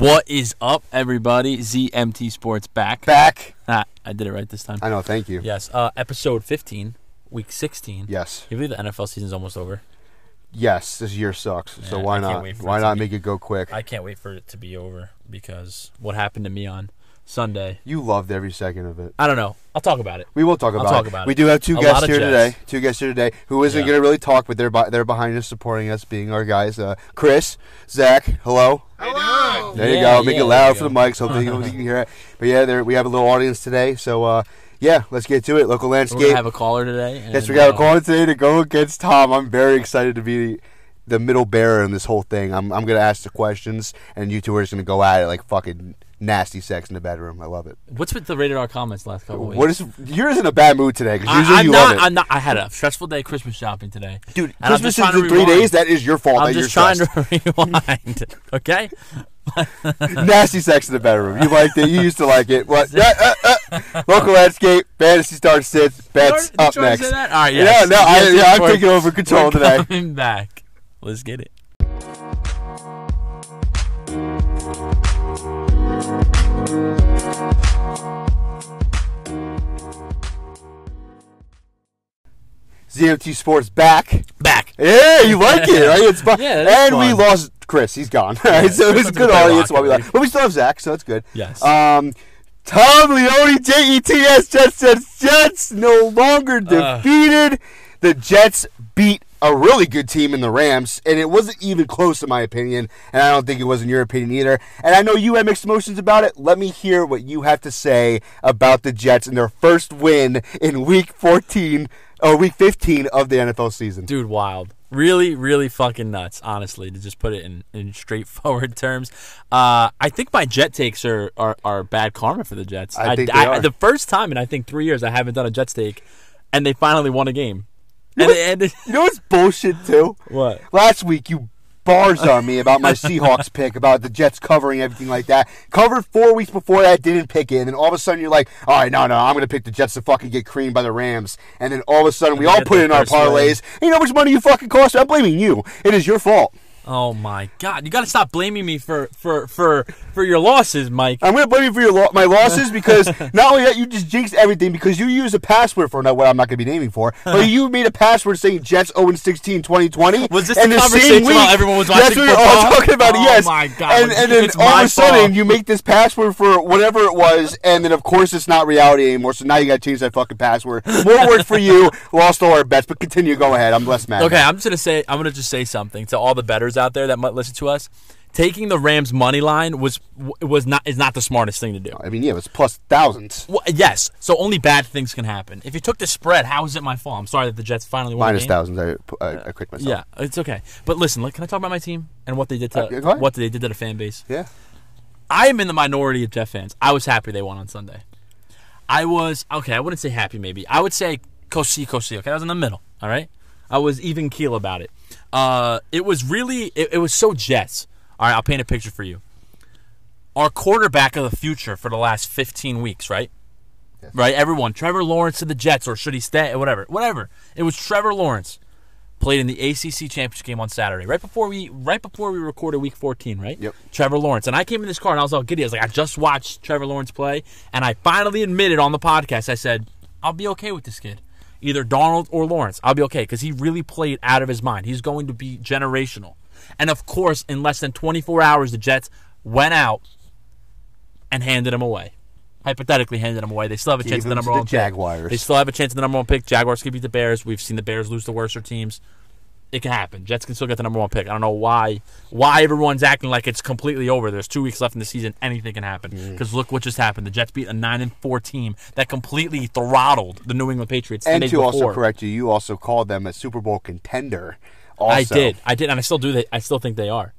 What is up, everybody? ZMT Sports back. Back. Ah, I did it right this time. I know. Thank you. Yes, uh, episode 15, week 16. Yes. Can you believe the NFL season's almost over? Yes. This year sucks. so why I can't not? wait for it Why to not be- make it go quick? I can't wait for it to be over because what happened to me on Sunday. you loved every second of it. I don't know. I'll talk about it. We will talk I'll about talk it. about we it. do have two A guests here Jets. today. Two guests here today who isn't Yeah. going to really talk, but they're bi- they're behind us, supporting us, being our guys. Uh, Chris, Zach, hello. Hello. There you Yeah, go. Make yeah, it loud you for the mics. Hopefully you can hear it. But yeah, there we have a little audience today. So uh, yeah, let's get to it. Local landscape. gonna have a caller today. Yes, we and, got a caller today to go against Tom. I'm very excited to be the middle bearer in this whole thing. I'm I'm gonna ask the questions, and you two are just gonna go at it like fucking nasty sex in the bedroom. I love it. What's with the rated R comments last couple weeks? What is you're in a bad mood today because usually I'm you not. love it, I'm not. I had a stressful day Christmas shopping today. dude. and Christmas is in three days. That is your fault. I'm just trying stressed. to rewind. okay. nasty sex in the bedroom. You liked it. You used to like it. What? Uh, uh, uh. Local landscape. Fantasy Star sits. Bets up next. All right. Yeah, Yes. no, I- Yes, yeah, I'm we're- taking over control today. Coming back. Let's get it. ZMT Sports back. Back. Yeah, you like it, right? It's fun. Yeah, and we lost Chris. He's gone. Right, so Chris it's went a good audience while we left. But we still have Zach, so that's good. Yes. Um, Tom Leone, Jets, Jets, Jets, Jets, no longer Uh. defeated. The Jets beat a really good team in the Rams, and it wasn't even close, in my opinion. And I don't think it was in your opinion either. And I know you have mixed emotions about it. Let me hear what you have to say about the Jets and their first win in Week 14 or Week 15 of the NFL season. Dude, wild. Really, really fucking nuts, honestly, to just put it in, in straightforward terms. Uh, I think my jet takes are, are, are bad karma for the Jets. I think they are. The first time in, I think, three years I haven't done a Jets take, and they finally won a game. And, and You know what's bullshit too? what? Last week you bars on me about my Seahawks pick, about the Jets covering everything like that. Covered four weeks before that, didn't pick it, and then all of a sudden you're like, all right, no, no, I'm gonna pick the Jets to fucking get creamed by the Rams, and then all of a sudden we all put in our parlays. And you know how much money you fucking cost? I'm blaming you. It is your fault. Oh, my God. You got to stop blaming me for, for, for, for your losses, Mike. I'm gonna blame you for your lo- my losses because not only that you just jinxed everything because you used a password for no what I'm not gonna be naming for, but you made a password saying Jets 0 16 2020. Was this and the same conversation week, while everyone was That's watching what we're all talking about. Oh yes. my God. And, and then all of a sudden fault. you make this password for whatever it was, and then of course it's not reality anymore. So now you gotta change that fucking password. More work for you. Lost all our bets, but continue. Go ahead. I'm less mad. Okay, I'm just gonna say I'm gonna just say something to all the betters out there that might listen to us. Taking the Rams money line was was not is not the smartest thing to do. I mean, yeah, it was plus thousands. Well, yes, so only bad things can happen. If you took the spread, how is it my fault? I'm sorry that the Jets finally won. game. thousands. I, I, I clicked myself. Yeah, it's okay. But listen, look, can I talk about my team and what they did to Uh, what they did to the fan base? Yeah. I am in the minority of Jeff fans. I was happy they won on Sunday. I was okay. I wouldn't say happy. Maybe I would say Kosi Kosi. Okay, I was in the middle. All right, I was even keel about it. Uh, it was really it, it was so Jets. All right, I'll paint a picture for you. Our quarterback of the future for the last 15 weeks, right? Right, everyone. Trevor Lawrence to the Jets, or should he stay? Whatever, whatever. It was Trevor Lawrence played in the ACC championship game on Saturday, right before we right before we recorded Week 14, right? Yep. Trevor Lawrence, and I came in this car and I was all giddy. I was like, I just watched Trevor Lawrence play, and I finally admitted on the podcast. I said, I'll be okay with this kid, either Darnold or Lawrence. I'll be okay because he really played out of his mind. He's going to be generational, and of course, in less than 24 hours, the Jets went out and handed him away. Hypothetically, handed him away. They still have a Gave chance at the number to the one pick. Jaguars. They still have a chance at the number one pick. Jaguars could beat the Bears. We've seen the Bears lose to worser teams. It can happen. Jets can still get the number one pick. I don't know why why everyone's acting like it's completely over. There's two weeks left in the season. Anything can happen. Mm. Because look what just happened. The Jets beat a nine and four team that completely throttled the New England Patriots. And to also correct you, you also called them a Super Bowl contender. Also. I did. I did, and I still do. They, I still think they are.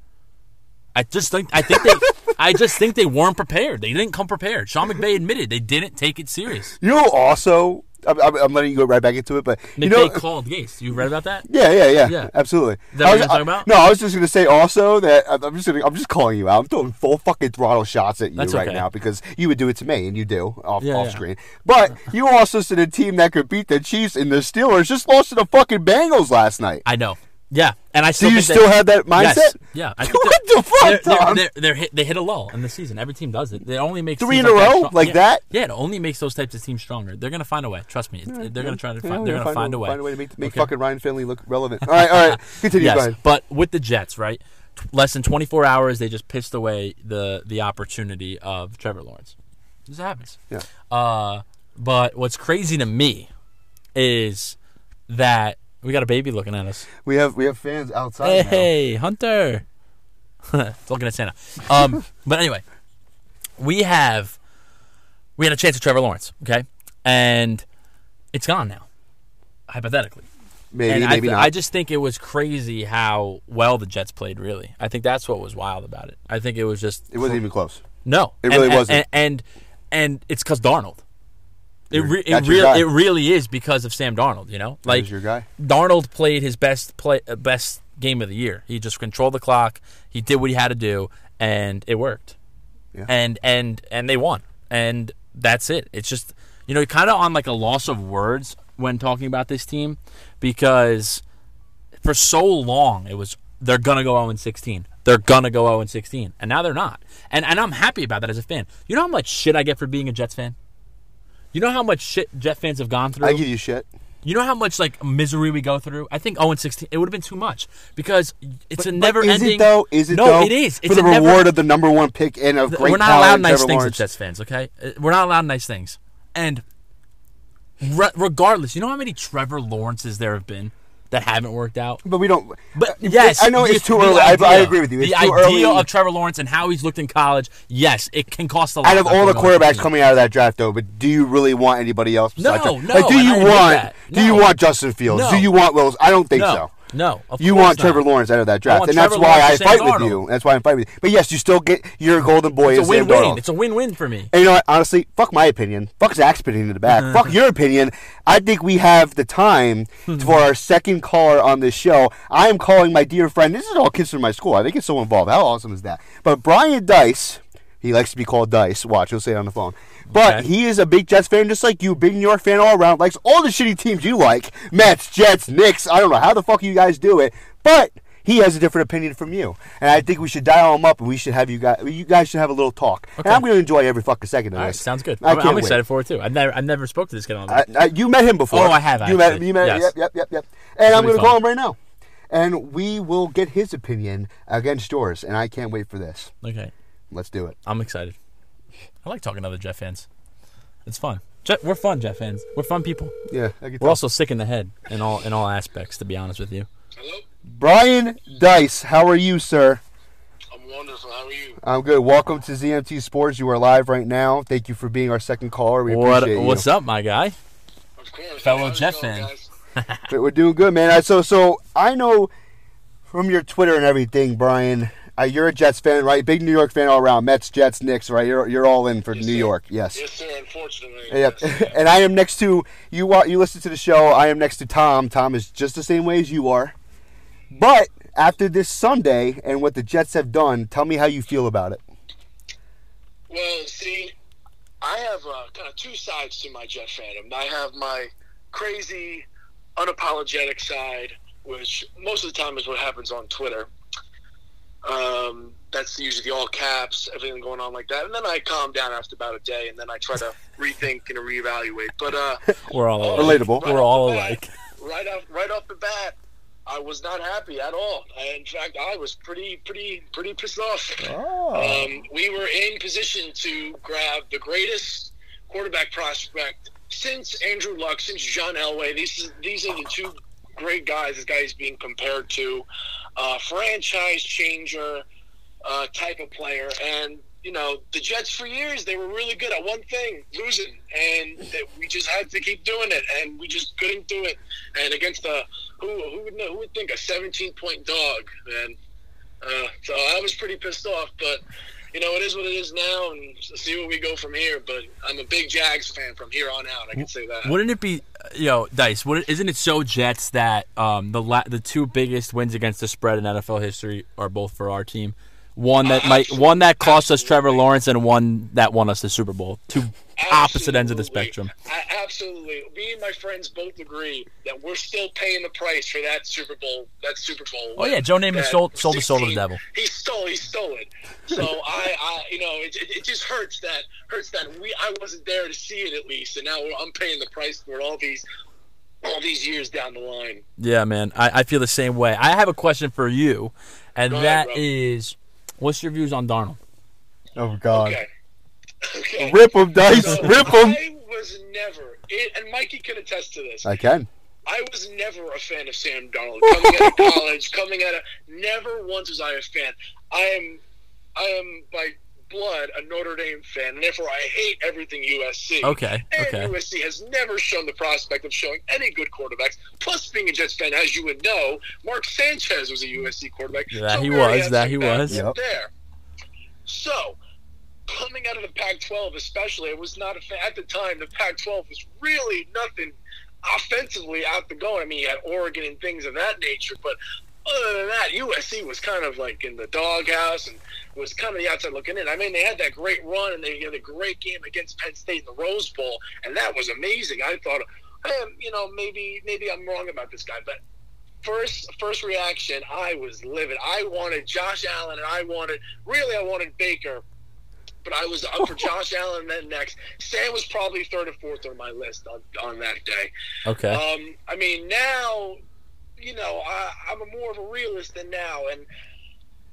I just think. I think they. I just think they weren't prepared. They didn't come prepared. Sean McVay admitted they didn't take it serious. You also, I'm, I'm, I'm letting you go right back into it, but you McVay know, called Gase. You read about that? yeah, yeah, yeah, Yeah. absolutely. Is that I what was, you're talking I- about? No, I was just going to say also that I'm I'm just gonna, I'm just calling you out. I'm throwing full fucking throttle shots at you That's right okay. now because you would do it to me, and you do off Yeah, off yeah. screen. But you also said a team that could beat the Chiefs and the Steelers just lost to the fucking Bengals last night. I know. Yeah, and I Do still you think they- still have that mindset? Yes. Yeah. I think What they're- the fuck, they're, they're, Tom? they're, they're hit, they hit a lull in the season. Every team does it. They only make Three teams in a like that row? strong- Like yeah. that? Yeah, it only makes those types of teams stronger. They're gonna find a way. Trust me. It's- they're gonna try to find. they're gonna find a way. Find a way to make, make Okay? fucking Ryan Finley look relevant. All right, all right. Continue. Yes, ahead. but with the Jets, right? T- Less than 24 hours, they just pissed away the the opportunity of Trevor Lawrence. This happens. Yeah. Uh, but what's crazy to me is that we got a baby looking at us. We have we have fans outside now. Hey, Hunter. looking at Santa. Um, but anyway, we have we had a chance at Trevor Lawrence, okay, and it's gone now, hypothetically. Maybe, and I, maybe th- not. I just think it was crazy how well the Jets played. Really, I think that's what was wild about it. I think it was just it wasn't even close. no, It And- really and, wasn't. and and, and it's because Darnold. It re- it really it really is because of Sam Darnold. You know, like your guy. Darnold played his best play uh, best game of the year. He just controlled the clock. He did what he had to do, and it worked. Yeah. And and and they won, and that's it. It's just you know kind of on like a loss of words when talking about this team because for so long it was they're gonna go 0 16. They're gonna go 0 16, and now they're not. And and I'm happy about that as a fan. You know how much shit I get for being a Jets fan. You know how much shit Jet fans have gone through. I give you shit. You know how much like misery we go through. I think 0 16. It would have been too much because it's a But never is ending. it though? Is it no? though? it is. for the a never- reward of the number one pick and of great We're not allowed nice Trevor things Lawrence. Jets fans. Okay, Uh, we're not allowed nice things. And re- regardless, you know how many Trevor Lawrences there have been that haven't worked out. But we don't. But uh, yes, I know it's too early. I, I agree with you. It's the idea early. of Trevor Lawrence and how he's looked in college, yes, it can cost a lot. out of all the quarterbacks coming out of that draft, though, but do you really want anybody else? Besides No, Trevor? no, Like, do you want? Do you want Justin Fields? No. Do you want Wills? I don't think No, so. No. of You want not. Trevor Lawrence out of that draft, and that's why I Lawrence fight with you. That's why I'm fighting with you. But yes, you still get your golden boy It's a win-win. It's a win-win for me. And you know what? Honestly, fuck my opinion. Fuck Zach's opinion in the back. Uh-huh. fuck your opinion. I think we have the time hmm. for our second caller on this show. I am calling my dear friend. This is all kids from my school. I think it's so involved. How awesome is that? But Brian Dice, he likes to be called Dice. Watch, he'll say it on the phone. But Okay. he is a big Jets fan, just like you. Big New York fan all around. Likes all the shitty teams you like. Mets, Jets, Knicks. I don't know how the fuck you guys do it, but. He has a different opinion from you, and I think we should dial him up, and we should have you guys. You guys should have a little talk. And Okay. I'm going to enjoy every fucking second of All right, this. sounds good. I I'm, can't I'm wait. excited for it too. I've never, I've never spoke to this guy on. I, I, you met him before. Oh, I have, You met. actually. You met. Yes. Yep, yep, yep, yep. And I'm going to call him right now, and we will get his opinion against yours. And I can't wait for this. okay, Let's do it. I'm excited. I like talking to other Jet fans. It's fun. Jet, we're fun Jet fans. We're fun people. Yeah, I can We're tell. also sick in the head in all in all aspects. To be honest with you. Hello? Brian Dice. How are you, sir? I'm wonderful. How are you? I'm good. Welcome to ZMT Sports. You are live right now. Thank you for being our second caller. We What, appreciate you. what's up, my guy? Of course. Fellow How's it Jet going, fan. guys? But We're doing good, man. I- So, so I know from your Twitter and everything, Brian. Uh, you're a Jets fan, right? Big New York fan all around. Mets, Jets, Knicks, right? You're you're all in for Yes, New sir. York. Yes. Yes, sir. Unfortunately. Yep. yes. and I am next to you. wa- You listen to the show. I am next to Tom. Tom is just the same way as you are. But after this Sunday and what the Jets have done, tell me how you feel about it. Well, see, I have uh, kind of two sides to my Jet fandom. I have my crazy, unapologetic side, which most of the time is what happens on Twitter. Um, that's usually the all caps, everything going on like that. And then I calm down after about a day, and then I try to rethink and reevaluate. But uh, We're all Oh. Relatable. right We're all the bat, alike. Right off, right off the bat, I was not happy at all. I, in fact, I was pretty, pretty, pretty pissed off. Oh. Um, we were in position to grab the greatest quarterback prospect since Andrew Luck, since John Elway. These is, these are the two great guys. This guy is being compared to uh, franchise changer uh, type of player, and you know the Jets for years they were really good at one thing, losing, and we just had to keep doing it, and we just couldn't do it. And against a who who would know, who would think a 17 point dog, man. Uh, so I was pretty pissed off, but you know it is what it is now, and see where we go from here. But I'm a big Jags fan from here on out. I can say that. Wouldn't it be, you know, Dice? Would isn't it so Jets that um, the la- the two biggest wins against the spread in NFL history are both for our team? One that might, one that cost us Trevor Lawrence, and one that won us the Super Bowl. Two opposite ends of the spectrum. A- absolutely. Me and my friends both agree that we're still paying the price for that Super Bowl. That Super Bowl. Oh, yeah, Joe Namath that sold- sold his soul to the devil. He stole. He stole it. So I, I, you know, it, it, it just hurts that hurts that we I wasn't there to see it at least, and now I'm paying the price for it all these all these years down the line. Yeah, man, I, I feel the same way. I have a question for you, and Go ahead, that bro. is, what's your views on Darnold? Oh God. Okay. Okay. Rip them, dice. So Rip them. I was never, it, and Mikey can attest to this. I can. I was never a fan of Sam Darnold. Coming out of college, coming out of never once was I a fan. I am, I am by blood a Notre Dame fan, and therefore I hate everything USC. Okay, And okay. USC has never shown the prospect of showing any good quarterbacks. Plus, being a Jets fan, as you would know, Mark Sanchez was a USC quarterback. That he was, that he was. Yep. There. So, coming out of the Pac-12, especially, it was not a fan at the time. The Pac-12 was really nothing offensively out the going. I mean, you had Oregon and things of that nature, but other than that, USC was kind of like in the doghouse and was kind of the outside looking in. I mean, they had that great run and they had a great game against Penn State in the Rose Bowl, and that was amazing. I thought, um, you know, maybe maybe I'm wrong about this guy, but first first reaction, I was livid. I wanted Josh Allen, and I wanted really I wanted Baker. But I was up for Josh Allen then next. Sam was probably third or fourth on my list on, on that day. Okay. Um, I mean, now, you know, I, I'm a more of a realist than now. And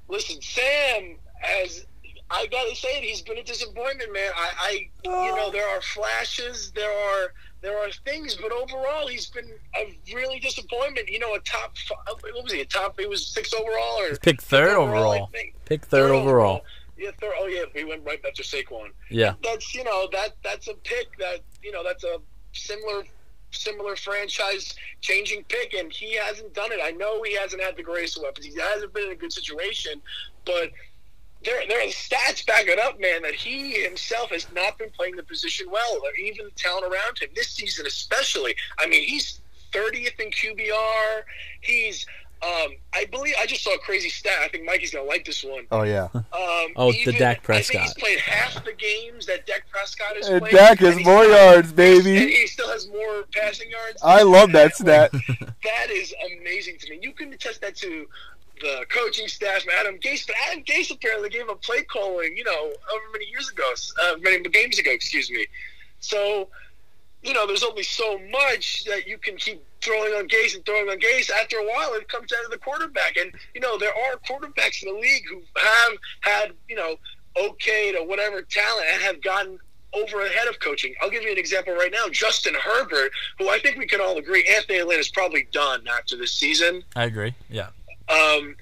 listen, Sam, as I gotta say it, he's been a disappointment, man. I, I, you know, there are flashes, there are there are things, but overall, he's been a really disappointment. You know, a top, fi- what was he? A top? He was six overall or Pick third overall. think. Pick third overall. Yeah, third. Oh yeah, we went right after Saquon Yeah. that's you know that that's a pick that you know that's a similar similar franchise changing pick and he hasn't done it. I know he hasn't had the greatest weapons. He hasn't been in a good situation, but there there are stats backing up, man, that he himself has not been playing the position well, or even the talent around him this season especially. I mean, he's 30th in QBR. He's um, I believe I just saw a crazy stat. I think Mikey's gonna like this one. Oh yeah. Um, Oh, the even- Dak I think he's Prescott. played half the games that Dak Prescott has And played. Dak has more still- yards, And baby. he still has more passing yards. I love that stat. That is amazing to me. You can attest that to the coaching staff, Adam Gase. But Adam Gase apparently gave up play calling, you know, over many years ago, uh, many games ago, excuse me. So, you know, there's only so much that you can keep throwing on Gase and throwing on Gase. After a while, it comes down to the quarterback. And, you know, there are quarterbacks in the league who have had, you know, okay to whatever talent and have gotten over ahead of coaching. I'll give you an example right now. Justin Herbert, who I think we can all agree Anthony Lynn is probably done after this season. I agree. Yeah. Um,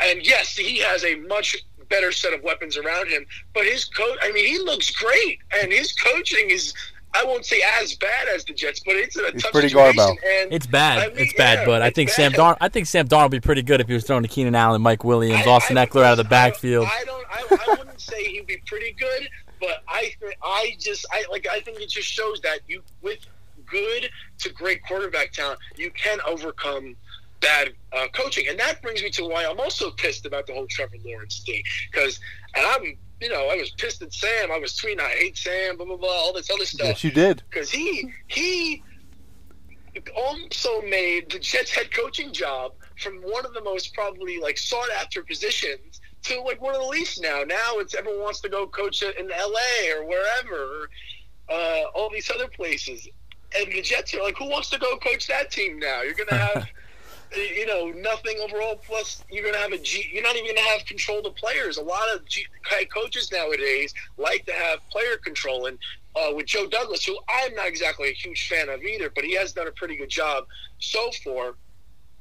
and yes, he has a much better set of weapons around him. But his coach, I mean, he looks great, and his coaching is. I won't say as bad as the Jets, but it's a It's tough pretty situation. garbo. And It's bad. I mean, it's bad, yeah, but I it's think Sam bad. Darn. I think Sam Darnold be pretty good if he was throwing to Keenan Allen, Mike Williams, I- Austin I- Ekeler out of the backfield. I, don't. I, I wouldn't say he'd be pretty good, but I. thi- I just. I like. I think it just shows that you with good to great quarterback talent, you can overcome bad uh, coaching, and that brings me to why I'm also pissed about the whole Trevor Lawrence thing. Because, and I'm. You know, I was pissed at Sam. I was tweeting, "I hate Sam," blah blah blah, all this other stuff Yes, you did. because he he also made the Jets head coaching job from one of the most probably like sought after positions to like one of the least now. Now it's everyone wants to go coach in L.A. or wherever, uh, all these other places. And the Jets are like, who wants to go coach that team now? You're gonna have. You know, nothing overall. Plus, you're gonna have a G. You're not even gonna have control of the players. A lot of G, coaches nowadays like to have player control, and uh, with Joe Douglas, who I'm not exactly a huge fan of either, but he has done a pretty good job so far.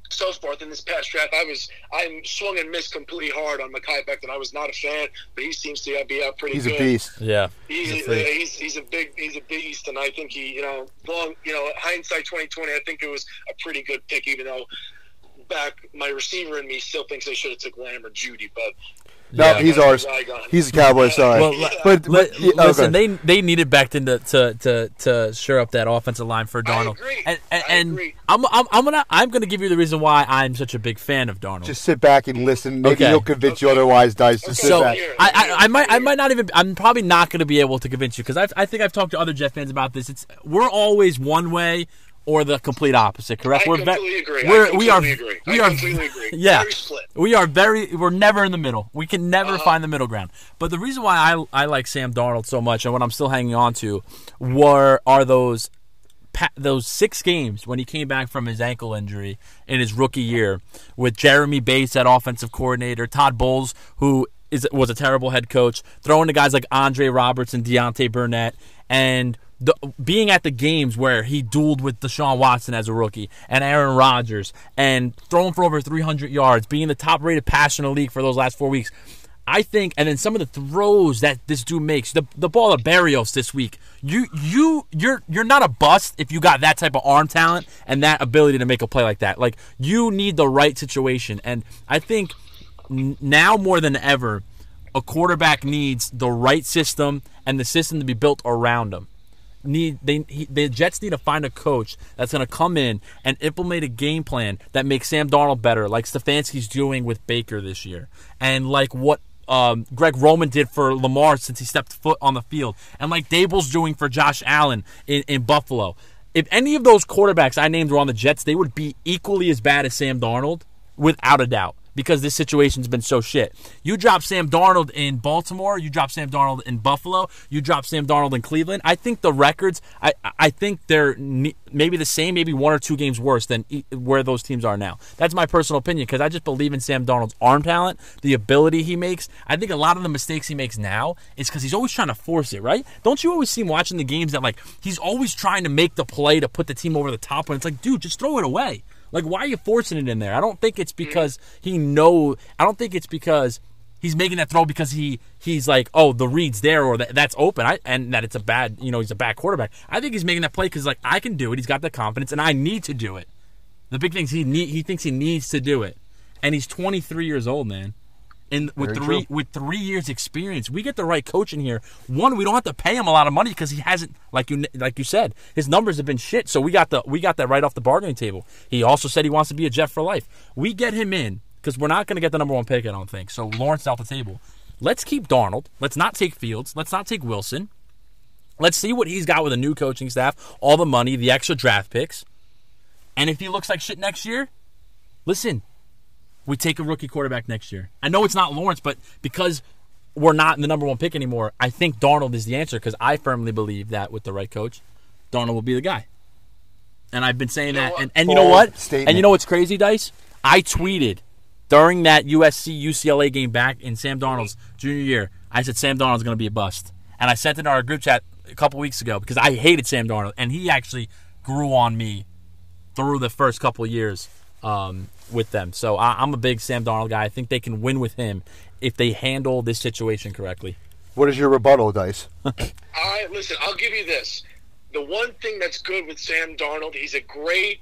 So forth in this past draft, I was I swung and missed completely hard on Mekhi Becton. I was not a fan, but he seems to be out pretty He's good. a beast. yeah. He's, He's a he's he's a big he's a beast, and I think he you know long you know hindsight twenty twenty. I think it was a pretty good pick, even though back my receiver and me still thinks they should have took Lamb or Jeudy, but No, Yeah. he's ours. He's a Cowboy. Sorry, Well, le- but, Li- but yeah, oh, listen, okay. they they needed Becton to, to to to shore up that offensive line for I Darnold. agree. And, and, I and agree. I'm, I'm I'm gonna I'm gonna give you the reason why I'm such a big fan of Darnold. just sit back and listen. Maybe Okay. he'll convince you otherwise, Dice. Just sit so back. I, I, I might I might not even I'm probably not going to be able to convince you because I I think I've talked to other Jet fans about this. It's we're always one way or the complete opposite. Correct? I we're ve- completely agree. We're, I we are agree. we I are completely agree. Yeah, we are very we're never in the middle. We can never Uh-huh. find the middle ground. But the reason why I I like Sam Darnold so much and what I'm still hanging on to were are those those six games when he came back from his ankle injury in his rookie year with Jeremy Bates at offensive coordinator, Todd Bowles who is was a terrible head coach, throwing to guys like Andre Roberts and Deontay Burnett, and the, being at the games where he dueled with Deshaun Watson as a rookie and Aaron Rodgers and throwing for over 300 yards, being the top rated passer in the league for those last four weeks. I think, and then some of the throws that this dude makes, the the ball of Berrios this week. You you you're you're not a bust if you got that type of arm talent and that ability to make a play like that. Like you need the right situation, and I think now more than ever, a quarterback needs the right system and the system to be built around him need they he, the Jets need to find a coach that's going to come in and implement a game plan that makes Sam Darnold better, like Stefanski's doing with Baker this year, and like what um, Greg Roman did for Lamar since he stepped foot on the field, and like Daboll's doing for Josh Allen in, in Buffalo. If any of those quarterbacks I named were on the Jets, they would be equally as bad as Sam Darnold, without a doubt because this situation's been so shit. You drop Sam Darnold in Baltimore, you drop Sam Darnold in Buffalo, you drop Sam Darnold in Cleveland. I think the records, I I think they're maybe the same, maybe one or two games worse than where those teams are now. That's my personal opinion because I just believe in Sam Darnold's arm talent, the ability he makes. I think a lot of the mistakes he makes now is because he's always trying to force it, right? Don't you always see him watching the games that like he's always trying to make the play to put the team over the top when it's like, dude, just throw it away. Like, why are you forcing it in there? I don't think it's hmm. because he know. I don't think it's because he's making that throw because he he's like, oh, the read's there or that, that's open, I, and that it's a bad, you know, he's a bad quarterback. I think he's making that play because like I can do it. He's got the confidence, and I need to do it. The big thing is he need, he thinks he needs to do it, and he's 23 years old, man. And with Very three true. with three years experience, we get the right coach in here. One, we don't have to pay him a lot of money because he hasn't, like you like you said, his numbers have been shit. So we got the we got that right off the bargaining table. He also said he wants to be a Jet for life. We get him in because we're not going to get the number one pick, I don't think. So Lawrence off the table. Let's keep Darnold. Let's not take Fields. Let's not take Wilson. Let's see what he's got with a new coaching staff, all the money, the extra draft picks. And if he looks like shit next year, listen, we take a rookie quarterback next year. I know it's not Lawrence, but because we're not in the number one pick anymore, I think Darnold is the answer because I firmly believe that with the right coach, Darnold will be the guy. And I've been saying know that. And, and you know what? statement. And you know what's crazy, Dice? I tweeted during that USC UCLA game back in Sam Darnold's junior year. I said Sam Darnold's going to be a bust, and I sent it in our group chat a couple weeks ago because I hated Sam Darnold, and he actually grew on me through the first couple years um, with them. So I, I'm a big Sam Darnold guy. I think they can win with him if they handle this situation correctly. What is your rebuttal, Dice? I listen. I'll give you this. The one thing that's good with Sam Darnold, he's a great.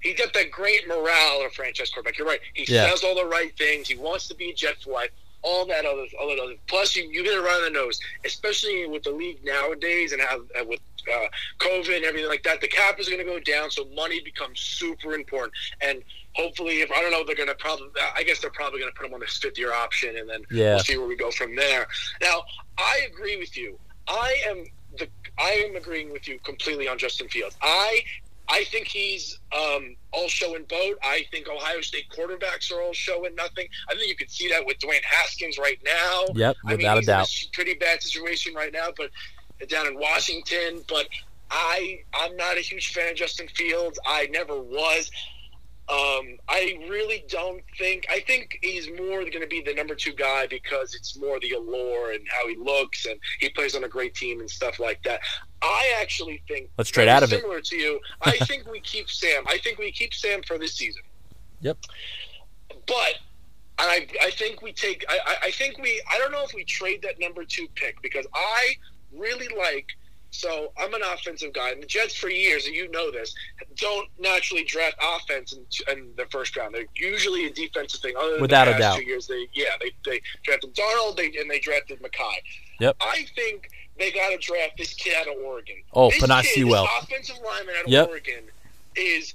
He's got that great morale of a franchise quarterback. You're right. He Yeah. says all the right things. He wants to be a Jet for life. All that other, all that other. Plus, you, you hit it right on the nose, especially with the league nowadays and how uh, with uh, COVID and everything like that. The cap is going to go down, so money becomes super important. And hopefully, if I don't know, they're going to probably. I guess they're probably going to put him on this fifth year option, and then Yeah. we'll see where we go from there. Now, I agree with you. I am the I am agreeing with you completely on Justin Fields. I I think he's um, all show and boat. I think Ohio State quarterbacks are all show and nothing. I think you can see that with Dwayne Haskins right now. Yep, I mean, without a doubt. pretty bad situation right now, but down in Washington. But I I'm not a huge fan of Justin Fields. I never was. Um, I really don't think. I think he's more going to be the number two guy because it's more the allure and how he looks, and he plays on a great team and stuff like that. I actually think Let's trade out of it. Similar to you, I think we keep Sam. I think we keep Sam for this season. Yep. But I, I think we take. I, I- I think we. I don't know if we trade that number two pick because I really like So I'm an offensive guy, and the Jets for years, and you know this, don't naturally draft offense in, in the first round. They're usually a defensive thing. Other than Without the a doubt. two years, they yeah they, they drafted Darnold, they, and they drafted Mekhi. Yep. I think they got to draft this kid out of Oregon. Oh, this Penei kid, Sewell. this offensive lineman out of Yep. Oregon, is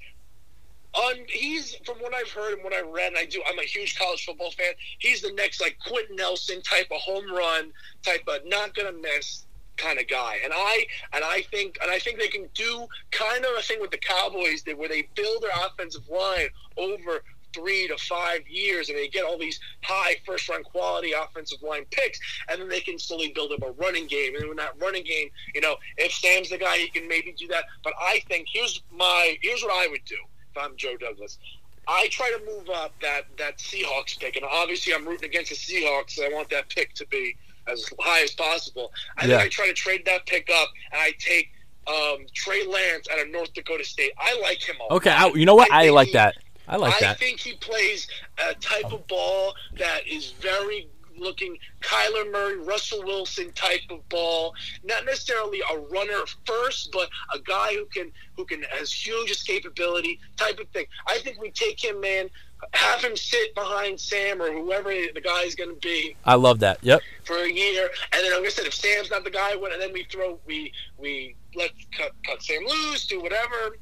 un, he's from what I've heard and what I read, and I do. I'm a huge college football fan. He's the next like Quenton Nelson type of home run type of not gonna miss kind of guy. And I and I think and I think they can do kind of a thing with the Cowboys did where they build their offensive line over three to five years and they get all these high first round quality offensive line picks and then they can slowly build up a running game and when that running game you know if sam's the guy he can maybe do that but i think here's my here's what i would do if i'm joe douglas I try to move up that that Seahawks pick, and obviously I'm rooting against the Seahawks. So I want that pick to be as high as possible. I Yeah. think I try to trade that pick up, and I take um, Trey Lance out of North Dakota State. I like him. A Okay, I, you know what? I, think like he- that. I like I that. I think he plays a type of ball that is very looking Kyler Murray, Russell Wilson type of ball. Not necessarily a runner first, but a guy who can who can has huge escapability type of thing. I think we take him, man, have him sit behind Sam or whoever the guy is going to be I love that. Yep. for a year, and then like I said, if Sam's not the guy, and then we throw we we let cut cut Sam loose, do whatever,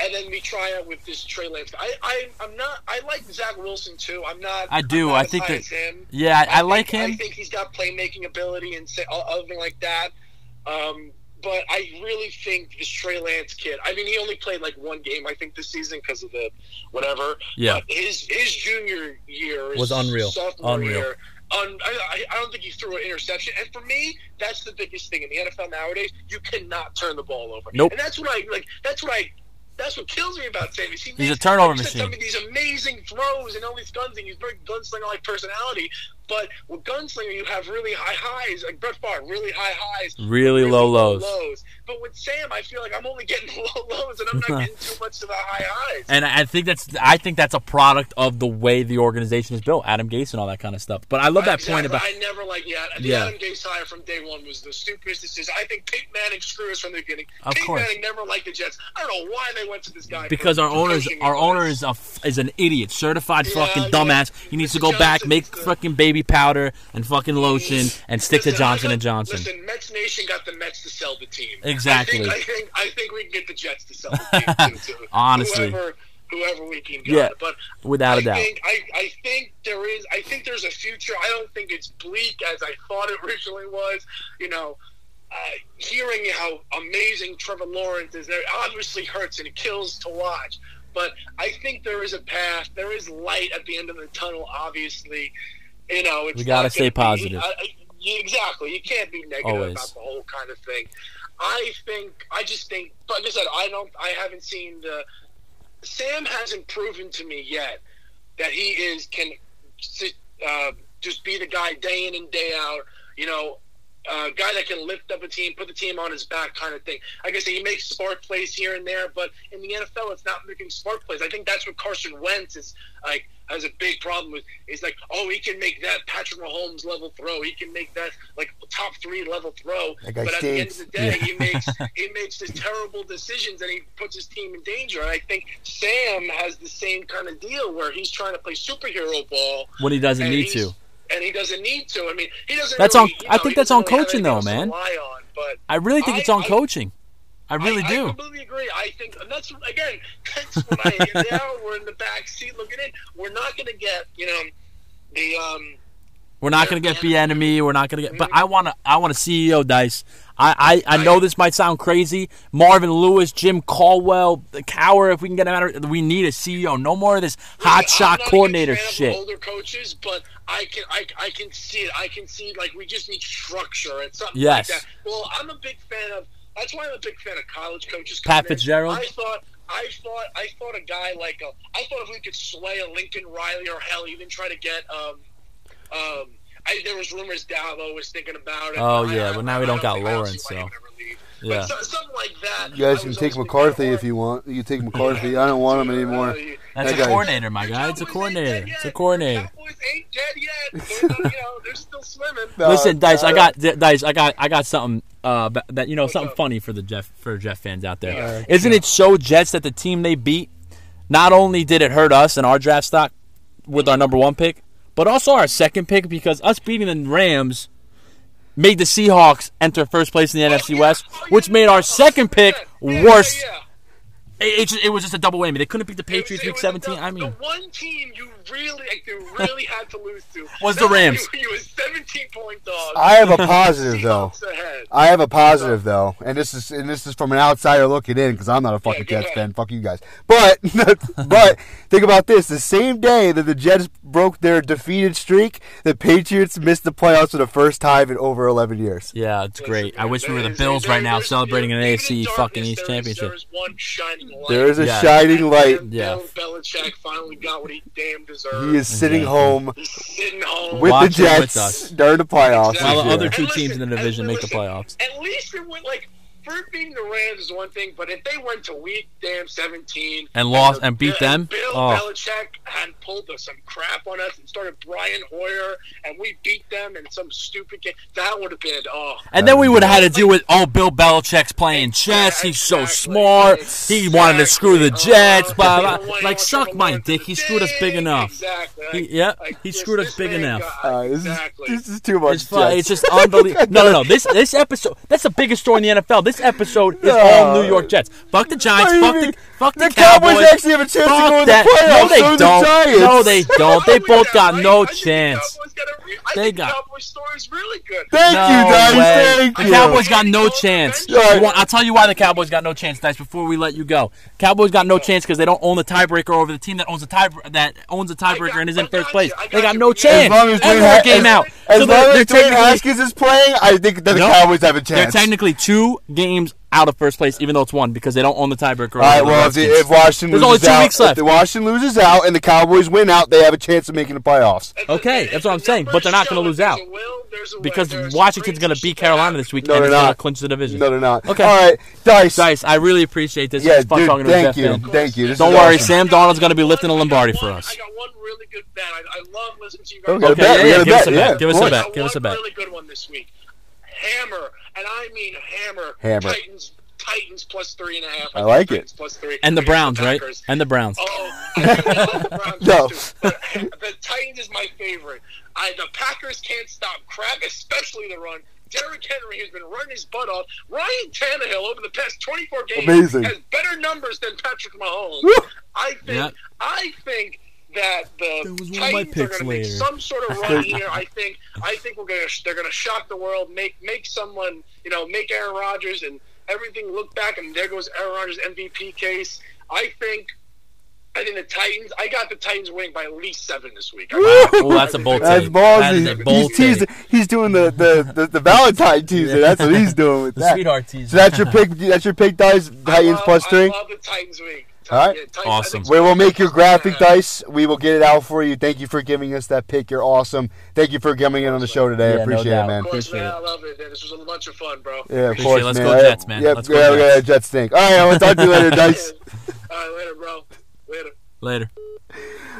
and then we try out with this Trey Lance. I, I I'm not. I like Zach Wilson too. I'm not. I do. I'm not I think that- him. Yeah, I, I like think, him. I think he's got playmaking ability and say, other thing like that. Um, but I really think this Trey Lance kid. I mean, he only played like one game, I think, this season because of the whatever. Yeah. But his his junior year his Was unreal. Sophomore Unreal. Year, un, I, I- I don't think he threw an interception. And for me, that's the biggest thing in the NFL nowadays. You cannot turn the ball over. Nope. And that's what I like. That's what I. That's what kills me about Sam. is He He's a turnover like machine. some of these amazing throws and all these guns, and he's very gunslinger-like personality. But with gunslinger, you have really high highs, like Brett Favre, really high highs, Really low lows. But with Sam, I feel like I'm only getting low lows, and I'm not getting too much to the high highs. And I think that's I think that's a product of the way the organization is built, Adam Gase and all that kind of stuff. But I love that point about I never like yeah. The Yeah. Adam Gase hire from day one was the stupidest decision. I think Peyton Manning screwed us from the beginning. Of Peyton course. Manning never liked the Jets. I don't know why they went to this guy because for- our owners our owner is a is an idiot, certified Yeah, fucking dumbass. He needs to go back, make the- fucking baby powder and fucking lotion and stick to Listen, I Johnson got- and Johnson. Listen, Mets Nation got the Mets to sell the team. Exactly. I think, I think I think we can get the Jets to sell the team too. to Honestly. whoever, whoever we can get. Yeah, but without a I doubt. Think, I, I think there is. I think there's a future. I don't think it's bleak as I thought it originally was. You know, uh, hearing how amazing Trevor Lawrence is, there obviously hurts and it kills to watch. But I think there is a path. There is light at the end of the tunnel. Obviously, you know, it's We gotta stay be- positive. I- yeah, exactly. You can't be negative Always. about the whole kind of thing. I think. I just think. Like I said, I don't. I haven't seen the. Sam hasn't proven to me yet that he is can sit, uh, just be the guy day in and day out. You know, a guy that can lift up a team, put the team on his back, kind of thing. Like I say, he makes smart plays here and there, but in the NFL, it's not making smart plays. I think that's what Carson Wentz is like has a big problem with. Is like, oh, he can make that Patrick Mahomes level throw. He can make that like top three level throw. That guy but at the end of the day, Yeah. he makes he makes his terrible decisions and he puts his team in danger. And I think Sam has the same kind of deal where he's trying to play superhero ball when he doesn't need to. And he doesn't need to. I mean, he doesn't. That's really, on- you I think that's on really coaching, though, man. on, I really think I- it's on I- coaching. I really I, do. I completely agree. I think, and that's again, that's what I. hear now we're in the back seat looking in. We're not going to get, you know, the um. We're not going to get Bieniemy. We're not going to get. But I want to. I want a CEO dice. I, I, I know this might sound crazy. Marvin Lewis, Jim Caldwell, the Cowher. If we can get him out, of, we need a CEO. No more of this hot shot coordinator huge fan of shit. Older coaches, but I can I, I can see it. I can see like we just need structure and something Yes. like that. Well, I'm a big fan of. That's why I'm a big fan of college coaches. Pat. Fitzgerald? I thought. I thought I thought a guy like a, I thought if we could slay a Lincoln Riley or hell even try to get um um I, there was rumors Dabo was thinking about it. Oh, yeah, I- but now we don't got don't Lawrence, see why he so. would. Yeah. But so, something like that. You guys can take McCarthy if you want. You can take McCarthy. I don't want him anymore. That's That a guy- coordinator, my guy. It's a coordinator. It's a coordinator. Cowboys ain't dead yet. They're you know, they're still swimming. Listen, Dice, I got Dice, I got I got something uh that you know something funny for the Jeff for Jeff fans out there. Yeah. Isn't it so Jets that the team they beat not only did it hurt us and our draft stock with our number 1 pick, but also our second pick because us beating the Rams made the Seahawks enter first place in the NFC. West, which made our second pick yeah, worse. Yeah, yeah. It, it, just, it was just a double whammy. They couldn't beat the It was- Patriots it week 17. The, I mean, the one team you really, like, you really had to lose to Was the That Rams. You, you was 17 point dog. I have a positive though. Ahead. I have a positive though, and this is and this is from an outsider looking in because I'm not a fucking go Jets ahead. fan. Fuck you guys. But but think about this: the same day that the Jets broke their defeated streak, the Patriots missed the playoffs for the first time in over 11 years. yeah, it's Listen, great. I wish we were the Bills right now celebrating an even AFC darkness, fucking East championship. One shining light. There is a Yeah. shining light. And Yeah. Bill Belichick finally got what he damn deserved. He is mm-hmm. sitting Yeah. home He's sitting home. with the Watching with Jets us. during the playoffs. Exactly. While the other two And teams in the division and make the playoffs. At least it went like first beating the Rams is one thing, but if they went to week damn seventeen And lost- the- and beat Bill- them? Bill Oh. Belichick had pulled some crap on us and started Brian Hoyer, and we beat them in some stupid game. That would have been oh. And then we would have had to deal with, oh, Bill Belichick's playing chess. He's so Exactly. smart. He wanted to screw the Jets. Uh, Blah, blah. Like, suck my dick. He screwed us big enough. Exactly. He- Like- yeah, like he screwed us big enough. Uh, this, exactly. is, this is too much. It's, fun. It's just unbelievable. No, no, no. This this episode, that's the biggest story in the NFL. This episode is all New York Jets. Fuck the Giants. What do you Fuck the, fuck the, The Cowboys actually have a chance to Fuck go in that. the playoffs. No, they don't. The Giants. No, they don't. They both got no? I think the chance. Cowboys got a re- I They got- the Cowboys story is really good. Thank No you, Dice. Thank The you. Cowboys got no chance. Right. Want- I'll tell you why the Cowboys got no chance, Dice. Before we let you go, Cowboys got no chance because they don't own the tiebreaker over the team that owns the tie that owns the tiebreaker got- and is in first place. They got no chance. As long as And Dwayne, they're Ha- a game out. as So long as Dwayne Haskins is playing, I think that the. Cowboys have a chance. They're technically two games out of first place, even though it's one because they don't own the tiebreaker. All right. Well, if, the, if Washington There's only loses two out, weeks left. if the Washington loses out and the Cowboys win out, they have a chance of making the playoffs. Okay, that's what I'm saying, but they're not gonna lose out. a will, there's a way. because Washington's going to beat Carolina this week No, and they're going to not. clinch the division. No, they're not. Okay. All right, Dice. Dice, I really appreciate this. Yeah, dude, talking to a thank you. Thank you. Don't worry, awesome. Sam Darnold's going to be lifting a Lombardi one- for us. I got one really good bet. I, I love listening to you guys. Oh, okay, Okay, bet. yeah, We yeah, got a give us a Yeah, bet. Give us a course. bet. Give us a one bet. really good one this week. Hammer, and I mean hammer. Hammer. Titans, Titans plus three and a half. I like Titans it. Plus three. And the against Browns, right? And the Browns. Oh, I love the Browns No. too. The Titans is my favorite. I, the Packers can't stop crap, especially the run. Derrick Henry has been running his butt off. Ryan Tannehill over the past 24 games Amazing. has better numbers than Patrick Mahomes. Woo. I think. Yep. I think that the That was one of my Titans are going to make some sort of run here. I think. I think we're going to. They're going to shock the world. Make make someone. You know, make Aaron Rodgers and everything look back. And there goes Aaron Rodgers MVP case. I think. I think the Titans. I got the Titans winning by at least seven this week. I got- Oh, that's a bold That's take. That is a bold He's, teasing, take. he's doing the, the, the, the Valentine teaser. That's what he's doing with The that. sweetheart teaser. So that's your pick. That's your pick, Dice. I Titans love- plus three. I love the Titans win. All right. Yeah, Titans- Awesome. We will make your plus three and a graphic, half. Uh, Dice. We will get it out for you. Thank you for giving us that pick. You're awesome. Thank you for coming in on the show today. Yeah, I no appreciate doubt. it, man. Of course, Appreciate man. it. I love it. Man. This was a bunch of fun, bro. Yeah, of Appreciate course, it. Let's man. go Jets, man. Yep, Let's go yeah, Jets. yeah, Jets stink. All right, I will talk to you later, Dice. All right, later, bro. Later.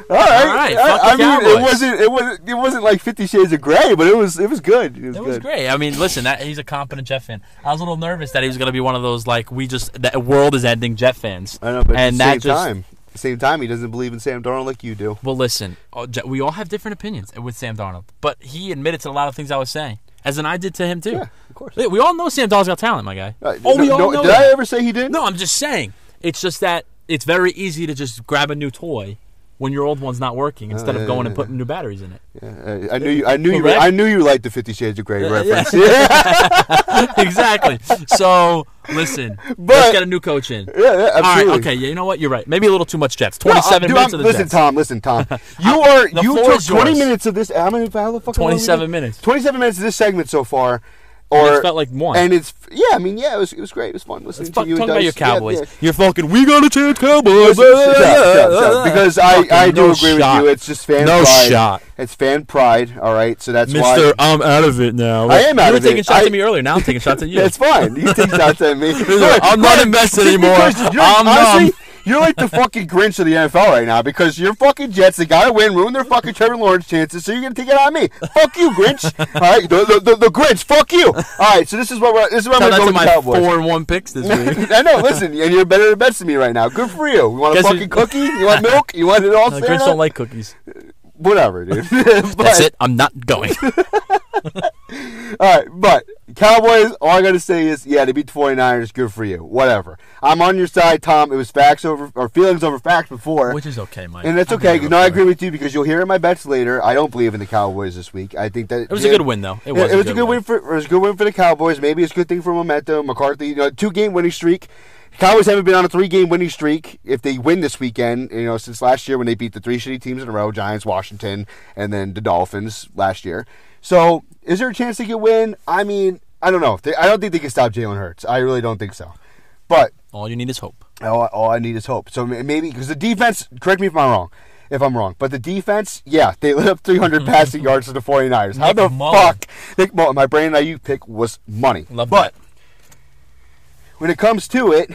All right. All right, I, the I mean, it wasn't. It wasn't. It wasn't like Fifty Shades of Grey, but it was. It was good. It was It good. was great. I mean, listen, that, he's a competent Jet fan. I was a little nervous that he was going to be one of those like we just that world is ending Jet fans. I know, but and at the that same just time, at the same time, he doesn't believe in Sam Darnold like you do. well, listen, oh, we all have different opinions with Sam Darnold, but he admitted to a lot of things I was saying, as in I did to him too. Yeah, of course. We- all know Sam Darnold's got talent, my guy. Uh, oh, we all no- know Did that. I ever say he did? No, I'm just saying. It's just that it's very easy to just grab a new toy when your old one's not working instead yeah, of going yeah, and putting new batteries in it. Yeah, I I knew you. I knew you. I knew you liked the Fifty Shades of Grey Yeah, reference. exactly. So listen, let's get a new coach in. Yeah, yeah, absolutely. All right, okay, yeah, you know what? You're right. Maybe a little too much Jets. No, uh, 27 dude, minutes I'm- of the listen, Jets. Tom. Listen, Tom. You are. You took 20 yours. minutes of this. How many? How the fuck? 27 minutes. 27 minutes of this segment so far. Or It felt like one. And it's yeah. I mean, yeah. It was. It was great. It was fun listening fuck, to you. talk and about your Dice. Yeah, Cowboys. yeah. You're fucking. We got a chance, Cowboys. Shut up, shut shut. Because I, Fucking I do no agree shot. with you. It's just fan No pride. shot. It's fan pride. All right. So that's Mister, why. I'm out of it now. I am out you out were taking shots I- at me earlier. Now I'm taking shots at you. That's fine. You take shots at me. I'm not invested anymore. you I'm honestly. You're like the fucking Grinch of the NFL right now because your fucking Jets, they gotta win, ruin their fucking Trevor Lawrence chances, so you're gonna take it on me. fuck you, Grinch. All right, the, the, the, the Grinch, fuck you. All right, so this is what we're, this is what Shout I'm gonna go with my Cowboys. four and one picks this week. I know. Listen, and you're better than bets than me right now. Good for you. You want a Guess fucking cookie? You want milk? You want it all? Santa? Grinch don't like cookies. Whatever, dude. That's But- it. I'm not going. All right, but Cowboys, all I got to say is, yeah, they beat the 49ers. Good for you. Whatever. I'm on your side, Tom. It was facts over, or feelings over facts before. Which is okay, Mike. and that's okay. No, I agree with you because you'll hear in my bets later. I don't believe in the Cowboys this week. I think that It was a good win, though. It was, it was a good win for it was a good win for the Cowboys. Maybe it's a good thing for momentum. McCarthy, you know, two game winning streak. Cowboys haven't been on a three game winning streak. If they win this weekend, you know, since last year when they beat the three shitty teams in a row, Giants, Washington, and then the Dolphins last year. So, is there a chance they could win? I mean, I don't know. They, I don't think they can stop Jalen Hurts. I really don't think so. But All you need is hope. all, all I need is hope. So maybe because the defense, correct me if I'm wrong, if I'm wrong, but the defense, yeah, they lit up 300 passing yards to the 49ers. How Nick the Mullen. fuck? Nick Mullen, my Brandon Aiyuk pick was money. Love but that. when it comes to it,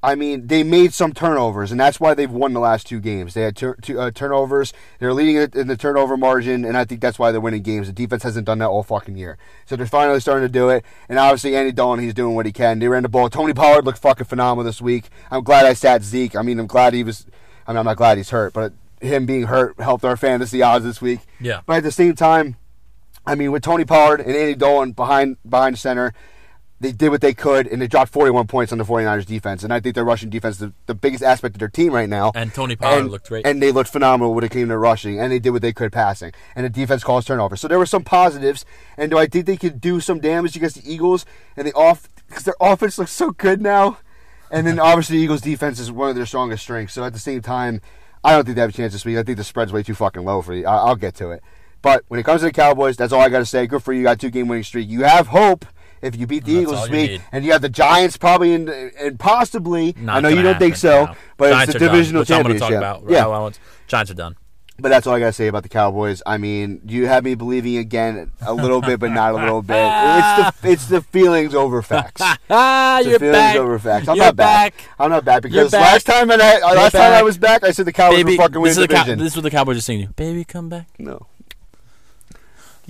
I mean, they made some turnovers, and that's why they've won the last two games. They had tur- two, uh, turnovers. They're leading in the turnover margin, and I think that's why they're winning games. The defense hasn't done that all fucking year. So they're finally starting to do it. And obviously, Andy Dalton, he's doing what he can. They ran the ball. Tony Pollard looked fucking phenomenal this week. I'm glad I sat Zeke. I mean, I'm glad he was. I mean, I'm not glad he's hurt, but him being hurt helped our fantasy odds this week. Yeah. But at the same time, I mean, with Tony Pollard and Andy Dalton behind behind center, they did what they could, and they dropped 41 points on the 49ers defense. And I think their rushing defense is the, the biggest aspect of their team right now. And Tony Pollard And- looked great. And they looked phenomenal when it came to rushing, and they did what they could passing. And the defense caused turnovers. So there were some positives. And do I think they could do some damage against the Eagles? And the off because their offense looks so good now. And then obviously the Eagles' defense is one of their strongest strengths. So at the same time, I don't think they have a chance this week. I think the spread's way too fucking low for you. I- I'll get to it. But when it comes to the Cowboys, that's all I got to say. Good for you. You got two game winning streak. You have hope if you beat the That's Eagles this week, need. and you have the Giants probably in, and possibly. Not I know you don't think so, no. but Giants it's the done, divisional I'm gonna championship. talk about. Yeah, I Giants are done. but that's all I gotta say about the Cowboys. I mean, you have me believing again a little bit, but not a little bit. It's the it's the feelings over facts. Ah, you're feelings back. over facts. I'm you're not back. back. I'm not back because back. last time and I, last time I was back, I said the Cowboys Baby, were fucking winning the the Cow- division. this is what the Cowboys are singing you. Baby, come back. no.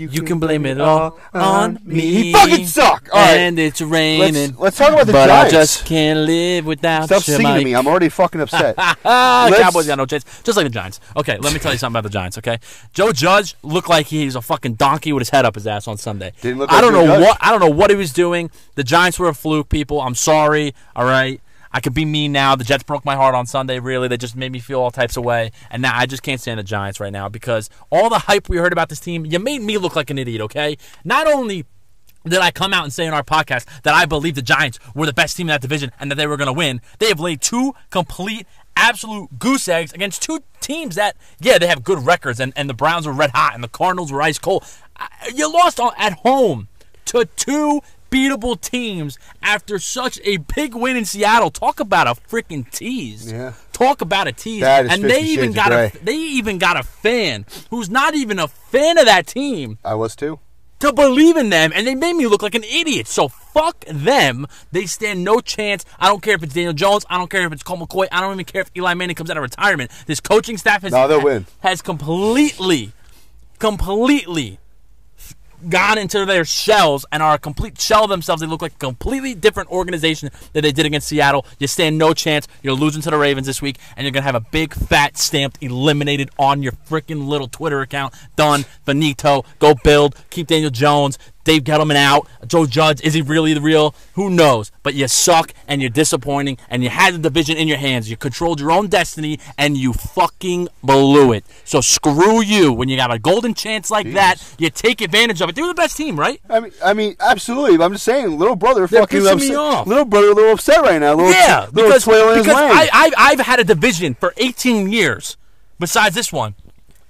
You can blame it all on me. He fucking suck. All right, And it's raining. let's, let's talk about the but Giants. I just can't live without Stop you, singing to me. I'm already fucking upset. Ah, the Let's- Cowboys got no chance. Just like the Giants. Okay, let me tell you something about the Giants. Okay, Joe Judge looked like he's a fucking donkey with his head up his ass on Sunday. Didn't look I like don't Joe know Judge. what I don't know what he was doing. The Giants were a fluke, people. I'm sorry. All right. I could be mean now. The Jets broke my heart on Sunday. Really, they just made me feel all types of way, and now I just can't stand the Giants right now because all the hype we heard about this team, you made me look like an idiot. Okay, not only did I come out and say in our podcast that I believe the Giants were the best team in that division and that they were going to win? They have laid two complete, absolute goose eggs against two teams that, yeah, they have good records, and, and the Browns were red hot and the Cardinals were ice cold. You lost at home to two beatable teams after such a big win in Seattle. Talk about a freaking tease. Yeah. Talk about a tease. And they even got a they even got a fan who's not even a fan of that team I was too. to believe in them, and they made me look like an idiot. So fuck them. They stand no chance. I don't care if it's Daniel Jones. I don't care if it's Colt McCoy. I don't even care if Eli Manning comes out of retirement. This coaching staff has No, has completely, completely gone into their shells and are a complete shell themselves. They look like a completely different organization that they did against Seattle. You stand no chance. You're losing to the Ravens this week, and you're gonna have a big fat stamped eliminated on your freaking little Twitter account. Done. Finito. Go build. Keep Daniel Jones. Dave Gettleman out. Joe Judge, is he really the real? Who knows? But you suck and you're disappointing and you had the division in your hands. You controlled your own destiny and you fucking blew it. So screw you. When you got a golden chance like that, you take advantage of it. They were the best team, right? I mean, I mean, absolutely. But I'm just saying, little brother, They're fucking upset. me off. Little brother, a little upset right now. Little, yeah, little because, because. I, I, I've had a division for 18 years besides this one.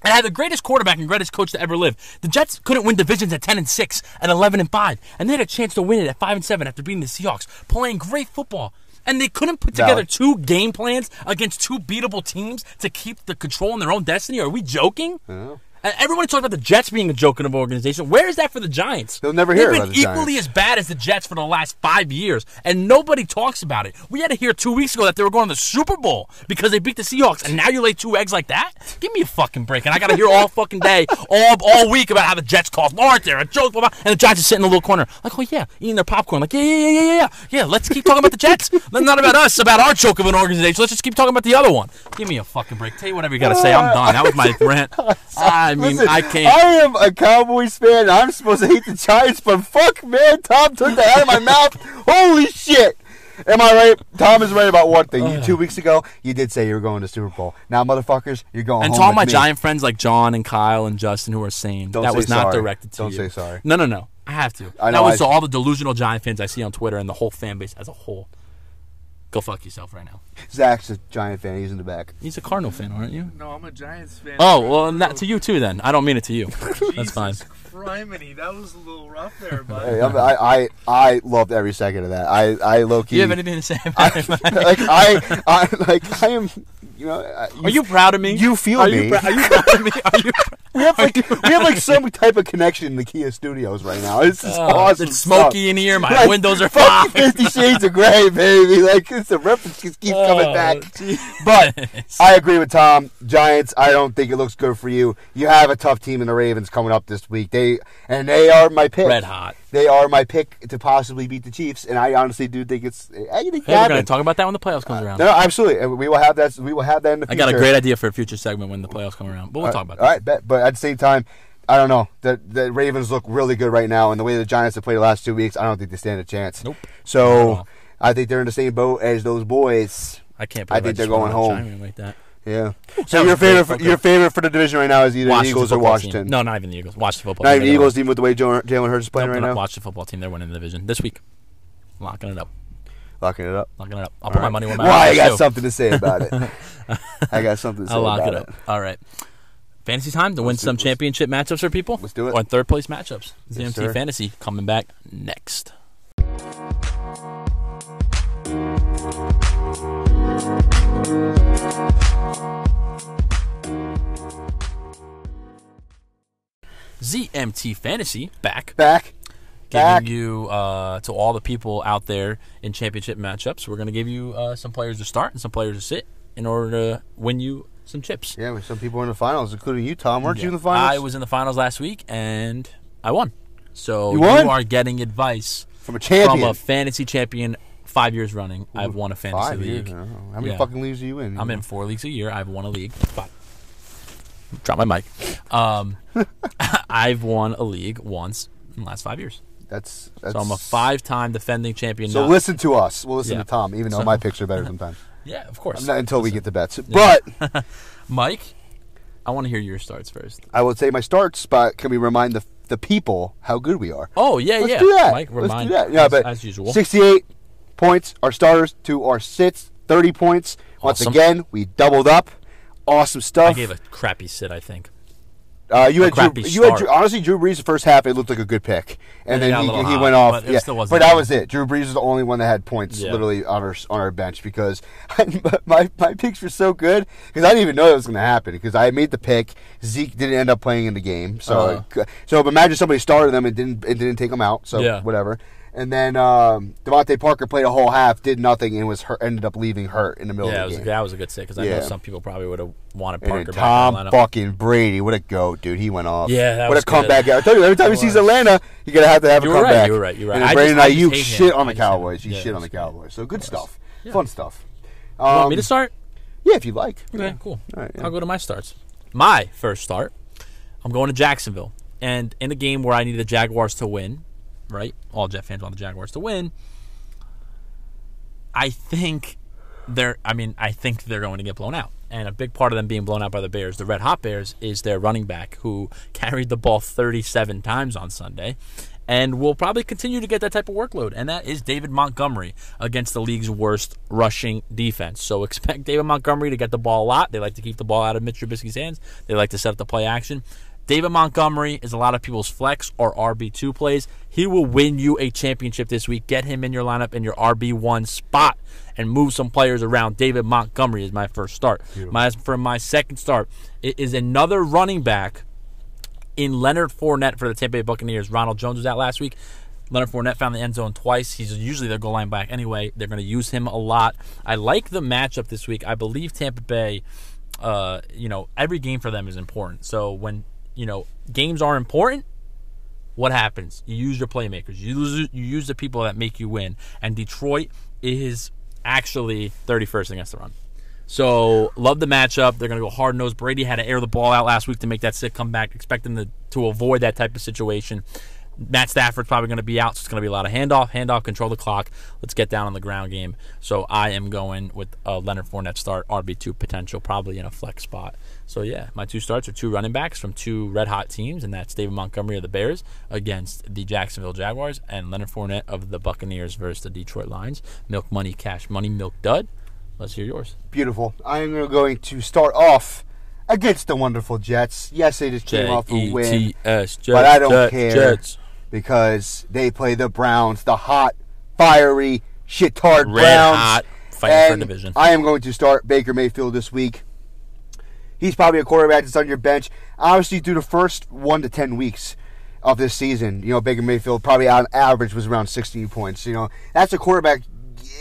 And I had the greatest quarterback and greatest coach to ever live. The Jets couldn't win divisions at 10 and 6 and 11 and 5. And they had a chance to win it at 5 and 7 after beating the Seahawks, playing great football. And they couldn't put together two game plans against two beatable teams to keep the control in their own destiny. Are we joking? Uh, everyone talks about the Jets being a joke of an organization. Where is that for the Giants? They'll never They've been the equally Giants. as bad as the Jets for the last five years, and nobody talks about it. We had to hear two weeks ago that they were going to the Super Bowl because they beat the Seahawks, and now you lay two eggs like that? Give me a fucking break. And I got to hear all fucking day, all all week about how the Jets cost Lawrence. They're a joke, blah, blah, and the Giants are sitting in the little corner like, oh yeah, eating their popcorn. Like, yeah, yeah, yeah, yeah, yeah. Yeah, let's keep talking about the Jets. Not about us, about our joke of an organization. Let's just keep talking about the other one. Give me a fucking break. Tell you whatever you got to say. I'm done. That was my rant. I ah, mean, Listen, I can't. I am a Cowboys fan. and I'm supposed to hate the Giants, but fuck, man, Tom took that out of my mouth. Holy shit! Am I right? Tom is right about one thing. You two weeks ago, you did say you were going to Super Bowl. Now, motherfuckers, you're going And home to all my me. Giant friends like John and Kyle and Justin who are sane, Don't that was not sorry. directed to you. Don't say sorry. No, no, no. I have to. I that was I- to all the delusional Giant fans I see on Twitter and the whole fan base as a whole. Go fuck yourself right now. Zach's a Giant fan. He's in the back. He's a Cardinal fan, aren't you? No, I'm a Giants fan. Oh well, not to you too. Then I don't mean it to you. That's fine. Criminy, that was a little rough there, bud. Hey, I'm- I, I, I loved every second of that. I, I low Do key. you have anything to say about it? like I, I, like I am. You know, I- Are you proud of me? You feel are me. You prou- are you proud of me? Are you? we have like we have like some type of connection in the Kia studios right now. It's just Oh, awesome. it's smoky stuff. in here. My Like, windows are fucking fogged. Fifty Shades of Grey, baby. Like it's the reference just keeps oh, coming Oh, back. geez. But I agree with Tom. Giants. I don't think it looks good for you. You have a tough team in the Ravens coming up this week. They and they are my pick. Red hot. They are my pick to possibly beat the Chiefs, and I honestly do think it's. I think Hey, we're happen. gonna talk about that when the playoffs comes uh, around. No, absolutely. And We will have that. We will have that in the Future. I got a great idea for a future segment when the playoffs come around, but we'll uh, talk about All that. right, bet. But at the same time, I don't know. The the Ravens look really good right now, and the way the Giants have played the last two weeks, I don't think they stand a chance. Nope. So all. I think they're in the same boat as those boys. I can't. I think just they're going home. like that. Yeah. So your favorite, for, your favorite for the division right now is either Eagles or Washington. Team. No, not even the Eagles. Washington football. Not team. even They're Eagles, even with the way Jalen Hurts is playing Nope, right now. not Washington football team. They're winning the division this week. Locking it up. Locking it up. Locking it up. I'll put my money where my Well, mouth I got too. something to say about it. I got something to say I'll lock about it up. All right. Fantasy time to win Let's do- some championship matchups for people. let's do it. Or third place matchups. Yes, ZMT sir. Fantasy coming back next. ZMT Fantasy back Back. giving Back. you uh, to all the people out there in championship matchups. We're going to give you uh, some players to start and some players to sit in order to win you some chips. Yeah, with some people in the finals, including you, Tom. Weren't you in the Yeah. finals? I was in the finals last week and I won. So You won? are getting advice from a champion. from a fantasy champion five years running. I've won a fantasy Five league. years. How many Yeah. fucking leagues are you in? I'm in four leagues a year. I've won a league. Five. Drop my mic. Um, I've won a league once in the last five years. That's, that's So I'm a five-time defending champion. So not- listen to us. We'll listen Yeah. to Tom, even though So- my picks are better sometimes. Yeah, of course. Not until we get the bets. But Mike, I want to hear your starts first. I will say my start spot. Can we remind the the people how good we are? Oh yeah, Let's yeah. do that. Mike, Let's do that. Yeah, but as usual. 68 points our starters to our sits, 30 points. Once Awesome. again, we doubled up. Awesome stuff. I gave a crappy sit. I think. Uh, you had Drew, you had. Drew, honestly Drew Brees the first half. It looked like a good pick, and Yeah, he got a then he, he went off. but it yeah, still wasn't but that was it. Drew Brees was the only one that had points Yeah. literally on our on our bench because my my picks were so good because I didn't even know that was going to happen because I made the pick. Zeke didn't end up playing in the game, so Uh-huh. so imagine somebody started them and didn't it didn't take them out. So Yeah. whatever. And then um, DeVante Parker played a whole half, did nothing, and was hurt, ended up leaving hurt in the middle Yeah, of the a, game. that was a good sit because I know some people probably would have wanted And Parker then back Tom in the lineup. fucking Brady, what a goat, dude! He went off. Yeah, that what was a comeback! good. I tell you every time he sees was. Atlanta, you gotta have to have You a were right, comeback. you were right, you were right. then I Brandon just- I just Aiyuk shit him. on the just hate him. Cowboys. You Yeah, shit on the. Cowboys. So good stuff, yeah. fun stuff. You want Um, me to start? yeah, if you like. Okay, cool. All right, yeah. I'll go to my starts. My first start, I'm going to Jacksonville. And in a game where I needed the Jaguars to win, right? All Jet fans want the Jaguars to win. I think they're I mean, I think they're going to get blown out. And a big part of them being blown out by the Bears, the Red Hot Bears, is their running back who carried the ball 37 times on Sunday and will probably continue to get that type of workload. And that is David Montgomery against the league's worst rushing defense. So expect David Montgomery to get the ball a lot. They like to keep the ball out of Mitch Trubisky's hands. They like to set up the play action. David Montgomery is a lot of people's flex or RB2 plays. He will win you a championship this week. Get him in your lineup in your RB1 spot and move some players around. David Montgomery is my first start. My for my second start, it is another running back in Leonard Fournette for the Tampa Bay Buccaneers. Ronald Jones was out last week. Leonard Fournette found the end zone twice. He's usually their goal line back anyway. They're going to use him a lot. I like the matchup this week. I believe Tampa Bay, uh, you know, every game for them is important. So when, you know, games are important, what happens? You use your playmakers. You use, you use the people that make you win. And Detroit is actually 31st against the run. So love the matchup. They're going to go hard nosed. Brady had to air the ball out last week to make that sick comeback, expecting to, to avoid that type of situation. Matt Stafford's probably going to be out, so it's going to be a lot of handoff, handoff, control the clock. Let's get down on the ground game. So I am going with a Leonard Fournette start, RB2 potential, probably in a flex spot. So yeah, my two starts are two running backs from two red hot teams, and that's David Montgomery of the Bears against the Jacksonville Jaguars, and Leonard Fournette of the Buccaneers versus the Detroit Lions. Milk money, cash money, milk dud. Let's hear yours. Beautiful. I am going to start off against the wonderful Jets. Yes, they just came off a win, but I don't care Jets. Because they play the Browns, the hot, fiery, shit-tard Red Browns. hot, fighting for division. I am going to start Baker Mayfield this week. He's probably a quarterback that's on your bench. Obviously, through the first one to ten weeks of this season, you know Baker Mayfield probably on average was around 16 points. You know that's a quarterback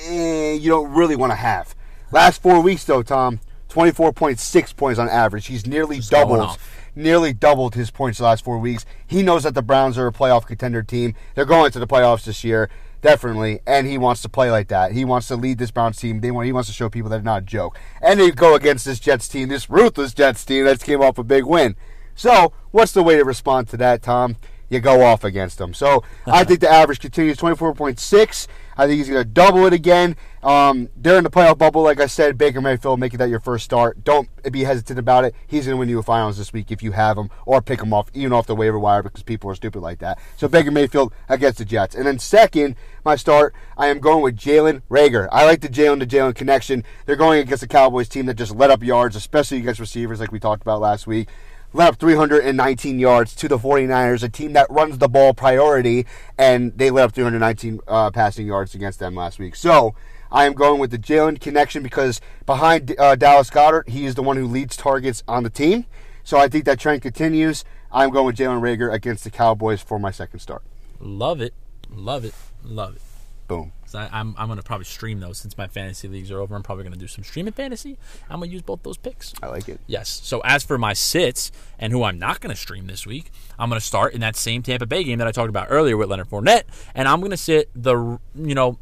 eh, you don't really want to have. Last four weeks though, Tom, 24.6 points on average. He's nearly Just doubled. Nearly doubled his points the last four weeks. He knows that the Browns are a playoff contender team. They're going to the playoffs this year, definitely, and he wants to play like that. He wants to lead this Browns team. They want he wants to show people that it's not a joke. And they go against this Jets team, this ruthless Jets team that's came off a big win. So, what's the way to respond to that, Tom? You go off against them. So, I think the average continues 24.6. I think he's going to double it again. Um, the playoff bubble, like I said. Baker Mayfield, making that your first start. Don't be hesitant about it. He's going to win you a finals this week if you have him, or pick him off, even off the waiver wire, because people are stupid like that. So Baker Mayfield against the Jets. And then second, my start, I am going with Jalen Reagor. I like the Jalen to Jalen connection. They're going against a Cowboys team that just let up yards, especially against receivers, like we talked about last week let up 319 yards to the 49ers, a team that runs the ball priority, and they let up 319 uh, passing yards against them last week. So I am going with the Jalen connection because behind uh, Dallas Goedert, he is the one who leads targets on the team. So I think that trend continues. I'm going with Jalen Reagor against the Cowboys for my second start. Love it, love it, love it. Boom. So I, I'm I'm gonna probably stream those since my fantasy leagues are over. I'm probably gonna do some streaming fantasy. I'm gonna use both those picks. I like it. Yes. So as for my sits and who I'm not going to stream this week, I'm going to start in that same Tampa Bay game that I talked about earlier with Leonard Fournette, and I'm going to sit the you know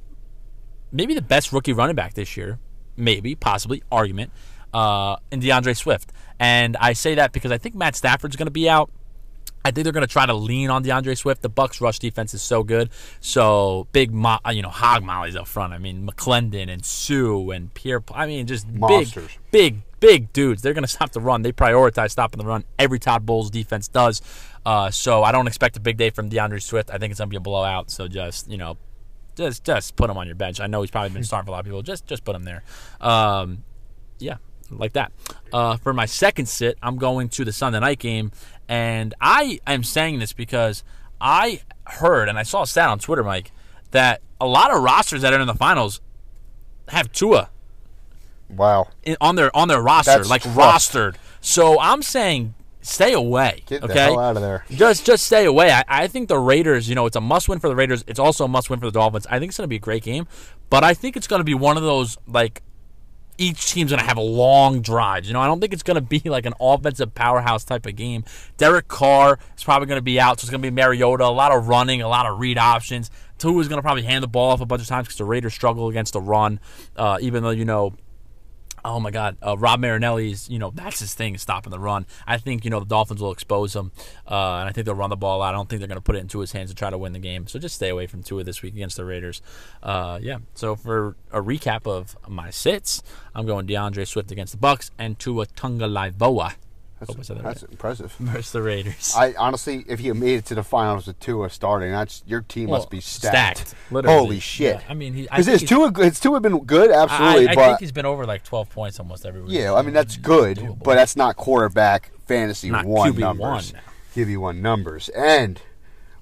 maybe the best rookie running back this year, maybe possibly argument, uh, in DeAndre Swift. And I say that because I think Matt Stafford's going to be out. I think they're going to try to lean on DeAndre Swift. The Bucks rush defense is so good. So big, mo- uh, you know, hog mollies up front. I mean, McLendon and Suh and Pierre. I mean, just Monsters. big, big, big dudes. They're going to stop the run. They prioritize stopping the run. Every Todd Bowles defense does. Uh, so I don't expect a big day from DeAndre Swift. I think it's going to be a blowout. So just you know, just just put him on your bench. I know he's probably been starting for a lot of people. Just just put him there. Um, yeah, like that. Uh, for my second sit, I'm going to the Sunday night game, and I am saying this because I heard and I saw a stat on Twitter, Mike, that a lot of rosters that are in the finals have Tua Wow. in, on their on their roster, That's like tough. rostered. So I'm saying stay away. Get the okay, hell out of there. just just stay away. I, I think the Raiders, you know, it's a must win for the Raiders. It's also a must win for the Dolphins. I think it's going to be a great game, but I think it's going to be one of those like each team's going to have a long drive. You know, I don't think it's going to be like an offensive powerhouse type of game. Derek Carr is probably going to be out, so it's going to be Mariota. A lot of running, a lot of read options. Tua is going to probably hand the ball off a bunch of times because the Raiders struggle against the run. Uh, even though you know Oh my God, uh, Rod Marinelli's, you know, that's his thing, stopping the run. I think, you know, the Dolphins will expose him, uh, and I think they'll run the ball out. I don't think they're going to put it into his hands to try to win the game. So just stay away from Tua this week against the Raiders. Uh, yeah. So for a recap of my sits, I'm going DeAndre Swift against the Bucks and Tua Tunga Hope I said that That's right. impressive. versus the Raiders. I honestly, if you made it to the finals with Tua starting, that's your team Well, must be stacked. stacked, literally. Holy shit! Yeah, I mean, he- I because think it's he's- Tua. It's Tua been good, I, absolutely, I but think he's been over like 12 points almost every week. yeah, I mean that's good, doable. but that's not quarterback fantasy Not one QB1 numbers. now. QB one numbers, and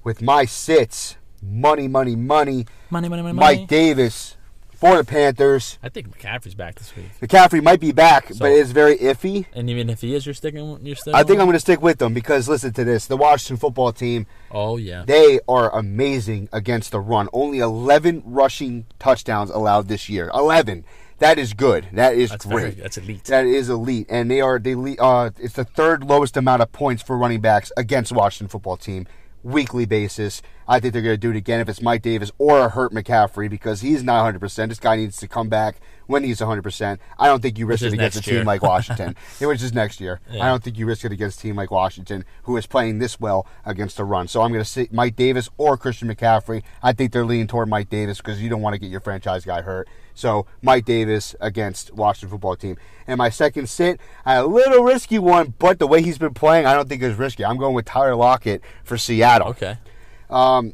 with my sits, money, money, money. money, money, money, Mike money. Davis, for the Panthers. I think McCaffrey's back this week. McCaffrey might be back, So- but it's very iffy. And even if he is, you're sticking. You're sticking. I think I'm going to stick with them because listen to this: the Washington football team, Oh yeah. they are amazing against the run. Only 11 rushing touchdowns allowed this year. 11. That is good. That is That's great. very. That's elite. That is elite, and they are they uh, it's the third lowest amount of points for running backs against Washington football team weekly basis. I think they're going to do it again if it's Mike Davis or a hurt McCaffrey because he's not 100. percent This guy needs to come back when he's 100. percent I don't think you risk it against a team like Washington, Yeah, which is next year. Yeah. I don't think you risk it against a team like Washington who is playing this well against the run. So I'm going to say Mike Davis or Christian McCaffrey. I think they're leaning toward Mike Davis because you don't want to get your franchise guy hurt. So Mike Davis against Washington football team. And my second sit, I had a little risky one, but the way he's been playing, I don't think it's risky. I'm going with Tyler Lockett for Seattle. Okay. Um,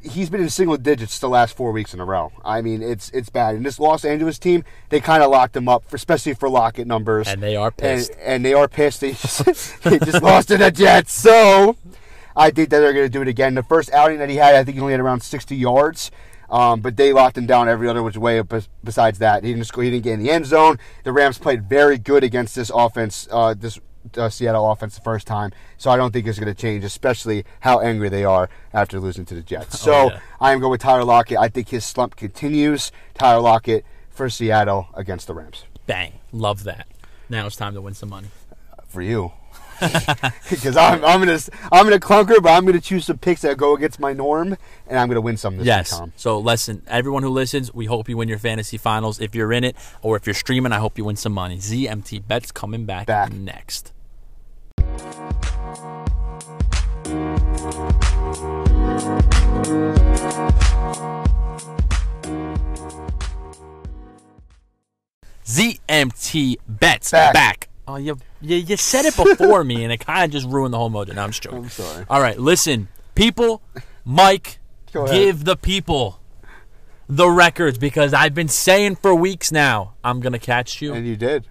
he's been in single digits the last four weeks in a row. I mean, it's it's bad. And this Los Angeles team, they kind of locked him up, for, especially for Lockett numbers. And they are pissed. And, and they are pissed. They just, they just lost to the Jets. So I think that they're going to do it again. The first outing that he had, I think he only had around 60 yards. Um, but they locked him down every other which way. bes- Besides that, he didn't score. He didn't get in the end zone. The Rams played very good against this offense. Uh, this uh, Seattle offense the first time, so I don't think it's going to change. Especially how angry they are after losing to the Jets. So Oh, yeah. I am going with Tyler Lockett. I think his slump continues. Tyler Lockett for Seattle against the Rams. Bang. Love that. Now it's time to win some money. For you. Because I'm, I'm gonna I'm gonna clunker, but I'm gonna choose some picks that go against my norm, and I'm gonna win some this Yes. week, Tom. So listen, everyone who listens, we hope you win your fantasy finals. If you're in it, or if you're streaming, I hope you win some money. ZMT bets coming back, Back. next. ZMT bets Back. back. Oh, you, you you said it before me, and it kind of just ruined the whole mojo. No, I'm just joking. I'm sorry. All right, listen, people, Mike, give the people the records because I've been saying for weeks now I'm gonna catch you, And you did.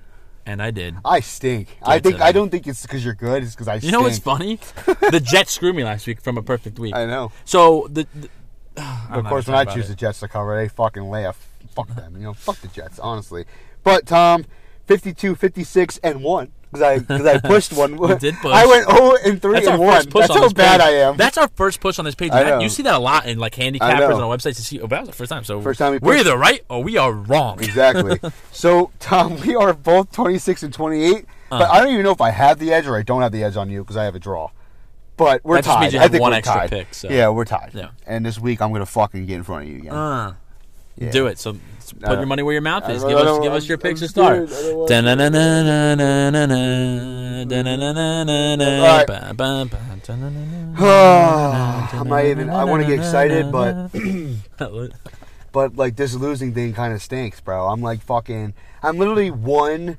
and I did. I stink. I think I don't think it's because you're good. It's because I. Stink. You know what's funny? the Jets screwed me last week from a perfect week. I know. So the, the of course, when I choose the Jets to cover, they fucking laugh. Fuck them. You know, fuck the Jets. Honestly, but Tom, 52, 56, and one because I I pushed one. You did push. I went zero and three that's and our one. first push That's on how bad page. I am. That's our first push on this page. I. You see that a lot in like handicappers on websites. To see, oh, that was the first time. So First time we we're either right or we are wrong. exactly. so Tom, we are both 26 and 28. Uh. But I don't even know if I have the edge or I don't have the edge on you because I have a draw. But we're That just tied. I think one we're extra tied. pick, so. Yeah, we're tied. Yeah. And this week I'm gonna fucking get in front of you again. Uh, Yeah. Do it. So put your money where your mouth is. Give us, give us your picks to start. All right. I'm not even. I want to get excited, but but like this losing thing kind of stinks, bro. I'm like fucking. I'm literally one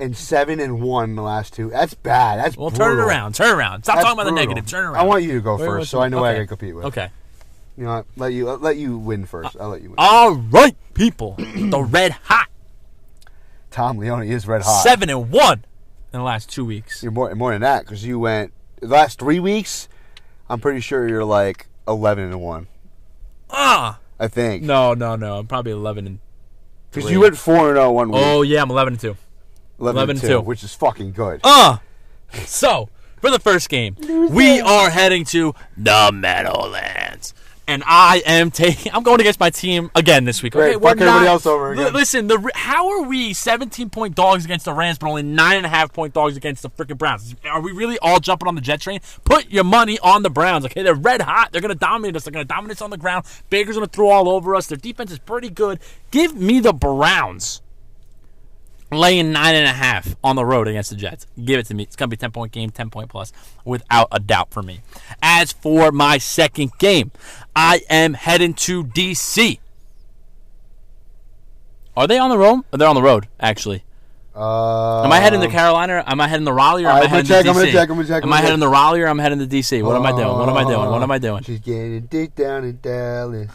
and seven and one in the last two. That's bad. That's Well, turn it around. Turn around. Stop That's talking about the negative. Turn around. I want you to go Wait, first, so I know I can compete with. Okay. You know, what? let you let, let you win first. I'll let you win. All right, people. the red hot Tom Leone is red hot. seven and one in the last two weeks. You're more more than that because you went the last three weeks. I'm pretty sure you're like eleven and one. Ah, I think no, no, no. I'm probably eleven and. because you went four and zero one week. Oh yeah, I'm eleven and two. 11, 11 and and 2, two. which is fucking good. Uh so for the first game, we are heading to the Meadowlands. And I am taking. I'm going against my team again this week. Great, Okay, fuck everybody not- else over again. Listen, the how are we 17 point dogs against the Rams, but only nine and a half point dogs against the freaking Browns? Are we really all jumping on the Jet train? Put your money on the Browns. Okay, they're red hot. They're gonna dominate us. They're gonna dominate us on the ground. Baker's gonna throw all over us. Their defense is pretty good. Give me the Browns laying nine and a half on the road against the Jets. Give it to me. It's gonna be a ten point game, ten point plus, without a doubt for me. As for my second game, I am heading to DC. Are they on the road? They're on the road, actually. Uh, Am I heading to Carolina? Or am I heading to Raleigh? Or am I'm I heading check, to I'm gonna check, I'm gonna check, I'm I heading to Raleigh or am I heading to DC? What am I doing? What am I doing? What am I doing? She's getting deep down in Dallas.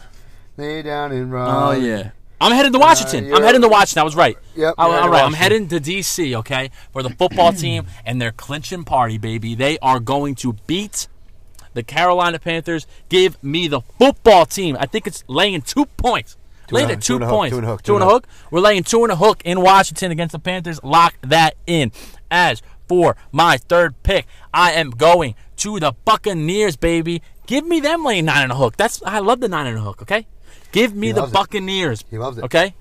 Lay down in Raleigh. Oh yeah. I'm heading to Washington. you're- I'm heading to Washington. I was right. Yep, I- all right. I'm heading to DC. Okay, for the football team and their clinching party, baby. They are going to beat the Carolina Panthers. Give me the football team. I think it's laying two points and a- at two two and a hook, points. two and a hook, Two and a hook. We're laying two and a hook in Washington against the Panthers. Lock that in. As for my third pick, I am going to the Buccaneers, baby. Give me them laying nine and a hook. That's I love the nine and a hook. Okay, give me He the loves it. Buccaneers. He loves it. Okay.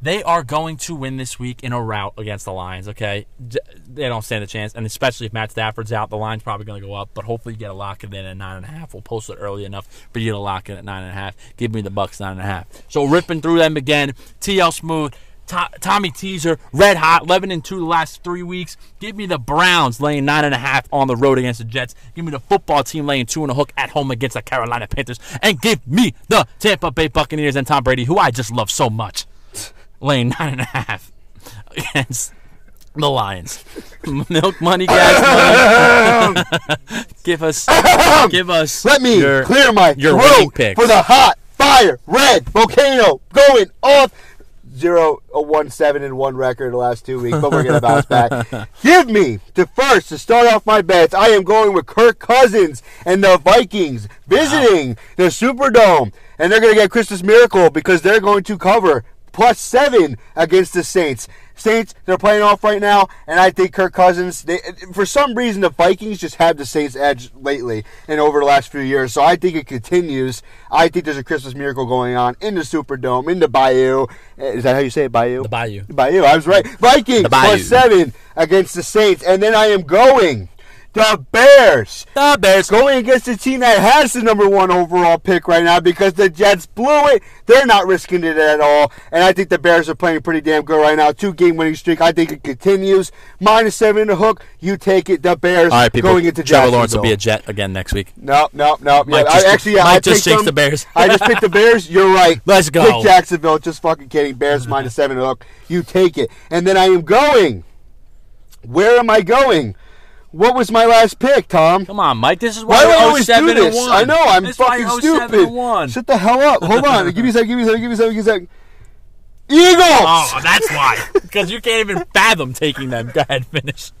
They are going to win this week in a rout against the Lions, okay? They don't stand a chance, and especially if Matt Stafford's out, the line's probably going to go up. But hopefully, you get a lock in at nine and a half. We'll post it early enough for you to lock in at nine and a half. Give me the Bucks nine and a half. So ripping through them again. TL Smooth, To- Tommy Teaser, red hot, eleven and two the last three weeks. Give me the Browns laying nine and a half on the road against the Jets. Give me the football team laying two and a hook at home against the Carolina Panthers, and give me the Tampa Bay Buccaneers and Tom Brady, who I just love so much laying nine and a half against the Lions. Milk money, guys. money. give us, give us. Let me your- clear my your throat for the hot fire red volcano going off. Zero a one seven and one record the last two weeks, but we're gonna bounce back. Give me the first to start off my bets. I am going with Kirk Cousins and the Vikings visiting the Superdome, and they're gonna get Christmas miracle because they're going to cover plus seven against the Saints. Saints, they're playing off right now, and I think Kirk Cousins. They, for some reason, the Vikings just have the Saints' edge lately and over the last few years. So I think it continues. I think there's a Christmas miracle going on in the Superdome, in the Bayou. Eh, Is that how you say it, Bayou? The Bayou. Bayou. I was right. Vikings The plus seven against the Saints, and then I am going the Bears. The Bears. Going against a team that has the number one overall pick right now because the Jets blew it. They're not risking it at all. And I think the Bears are playing pretty damn good right now. Two game winning streak. I think it continues. Minus seven in the hook. You take it. The Bears All right, people. going into Trevor Lawrence will be a Jet again next week. No, no, no. Yeah, Mike I, actually, Mike I just picked them. the Bears. I just picked the Bears. You're right. Let's go. Pick Jacksonville. Just fucking kidding. Bears minus seven in the hook. You take it. And then I am going. Where am I going? What was my last pick, Tom? Come on, Mike. This is Why why, do I always do 07 and this? 1. I know I'm This fucking 07 stupid. 1. Shut the hell up. Hold on. give me a second. Give me a second. Give me a second. Give me a second. Give me a second. Eagles. Oh, that's why. Because you can't even fathom taking them. Go ahead, finish.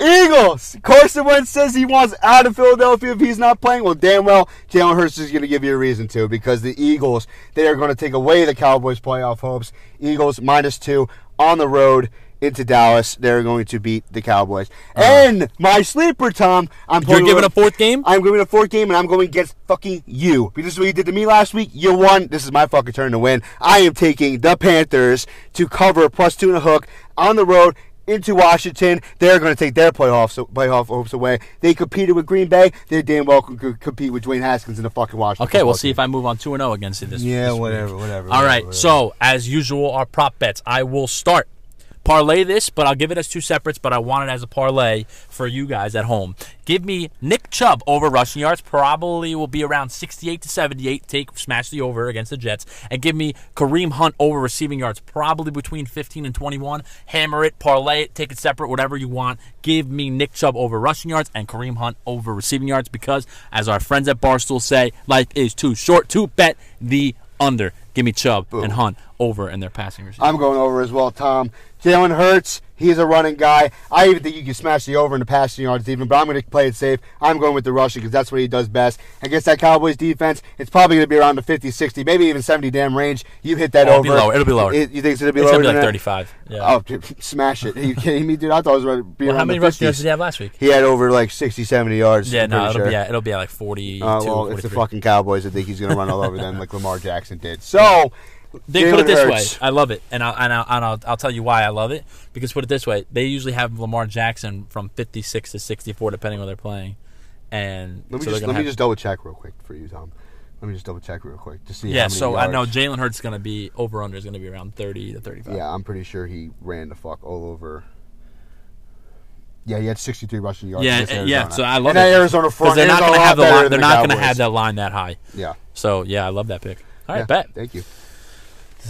Eagles. Carson Wentz says he wants out of Philadelphia if he's not playing. Well, damn well, Jalen Hurts is going to give you a reason to because the Eagles they are going to take away the Cowboys' playoff hopes. Eagles minus two on the road into Dallas. They're going to beat the Cowboys. And my sleeper, Tom. I'm Uh-huh. You're putting giving a fourth game? I'm giving a fourth game, and I'm going against fucking you. This is what you did to me last week. You won. This is my fucking turn to win. I am taking the Panthers to cover plus two and a hook on the road into Washington. They're going to take their playoffs playoff hopes away. They competed with Green Bay. They damn well could could compete with Dwayne Haskins in the fucking Washington. Okay, we'll see team. if I move on 2 and 0 against you this Yeah, this week. whatever, whatever. All right, whatever. so as usual, our prop bets. I will start. Parlay this, but I'll give it as two separates, but I want it as a parlay for you guys at home. Give me Nick Chubb over rushing yards, probably will be around 68 to 78. Take smash the over against the Jets. And give me Kareem Hunt over receiving yards, probably between 15 and 21. Hammer it, parlay it, take it separate, whatever you want. Give me Nick Chubb over rushing yards and Kareem Hunt over receiving yards because, as our friends at Barstool say, life is too short to bet the under. Give me Chubb and Hunt over in their passing receiving. I'm going over as well, Tom. Jalen Hurts, he's a running guy. I even think you can smash the over in the passing yards even, but I'm going to play it safe. I'm going with the rushing because that's what he does best. Against that Cowboys defense, it's probably going to be around the 50, 60, maybe even 70 damn range. You hit that Oh, over. it'll be lower. It'll be lower. It- you think it's going to be It's lower gonna be like 35. Yeah. Oh, dude, smash it. Are you kidding me, dude? I thought it was going to be well, around how many rushing yards did he have last week? He had over like 60, 70 yards. Yeah, no, it'll sure. be yeah, it'll be at like 42, Uh, well, it's the fucking Cowboys. I think he's going to run all over them like Lamar Jackson did. So, They put it this Hurts. way. I love it, and I'll, and, I'll, and I'll, I'll tell you why I love it. Because put it this way, they usually have Lamar Jackson from 56 to 64, depending on where they're playing. And Let me so just let me just double check real quick for you, Tom. Let me just double check real quick to see. how yeah. So I know. Jalen Hurts is going to be over under is going to be around 30 to 35. Yeah, I'm pretty sure he ran the fuck all over. Yeah, he had 63 rushing yards. Yeah, yeah, so I love and that it. Arizona front they're not going to have the line, they're the not going to have that line that high. Yeah, So yeah, I love that pick. All right, yeah. bet. Thank you.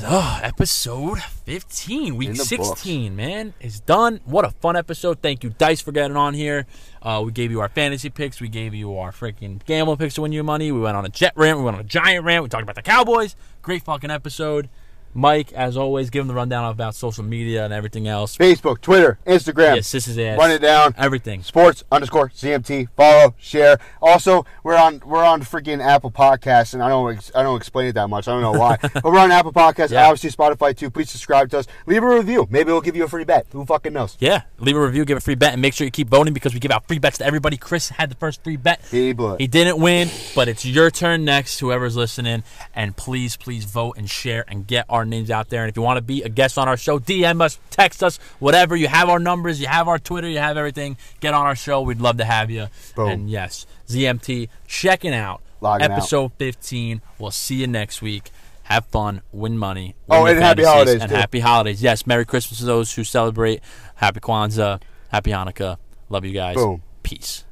Oh, episode 15, week In the 16, man, is done. What a fun episode. Thank you, Dice, for getting on here. Uh, we gave you our fantasy picks. We gave you our freaking gamble picks to win you money. We went on a jet rant. We went on a giant rant. We talked about the Cowboys. Great fucking episode. Mike, as always, give him the rundown about social media and everything else. Facebook, Twitter, Instagram. Yes, this is ass. Run it down. Everything. Sports underscore ZMT. Follow, share. Also, we're on we're on freaking Apple Podcasts, and I don't I don't explain it that much. I don't know why, but we're on Apple Podcasts. Yeah. Obviously, Spotify too. Please subscribe to us. Leave a review. Maybe we'll give you a free bet. Who fucking knows? Yeah, leave a review, give a free bet, and make sure you keep voting because we give out free bets to everybody. Chris had the first free bet. He blew it. He didn't win, but it's your turn next, whoever's listening. And please, please vote and share and get our names out there. And if you want to be a guest on our show, DM us, text us, whatever. You have our numbers, you have our Twitter, you have everything. Get on our show. We'd love to have you. Boom. And yes, ZMT, checking out Logging out. episode 15. We'll see you next week. Have fun, win money. Oh, win your and happy holidays, And too. happy holidays. Yes, Merry Christmas to those who celebrate. Happy Kwanzaa. Happy Hanukkah. Love you guys. Boom. Peace.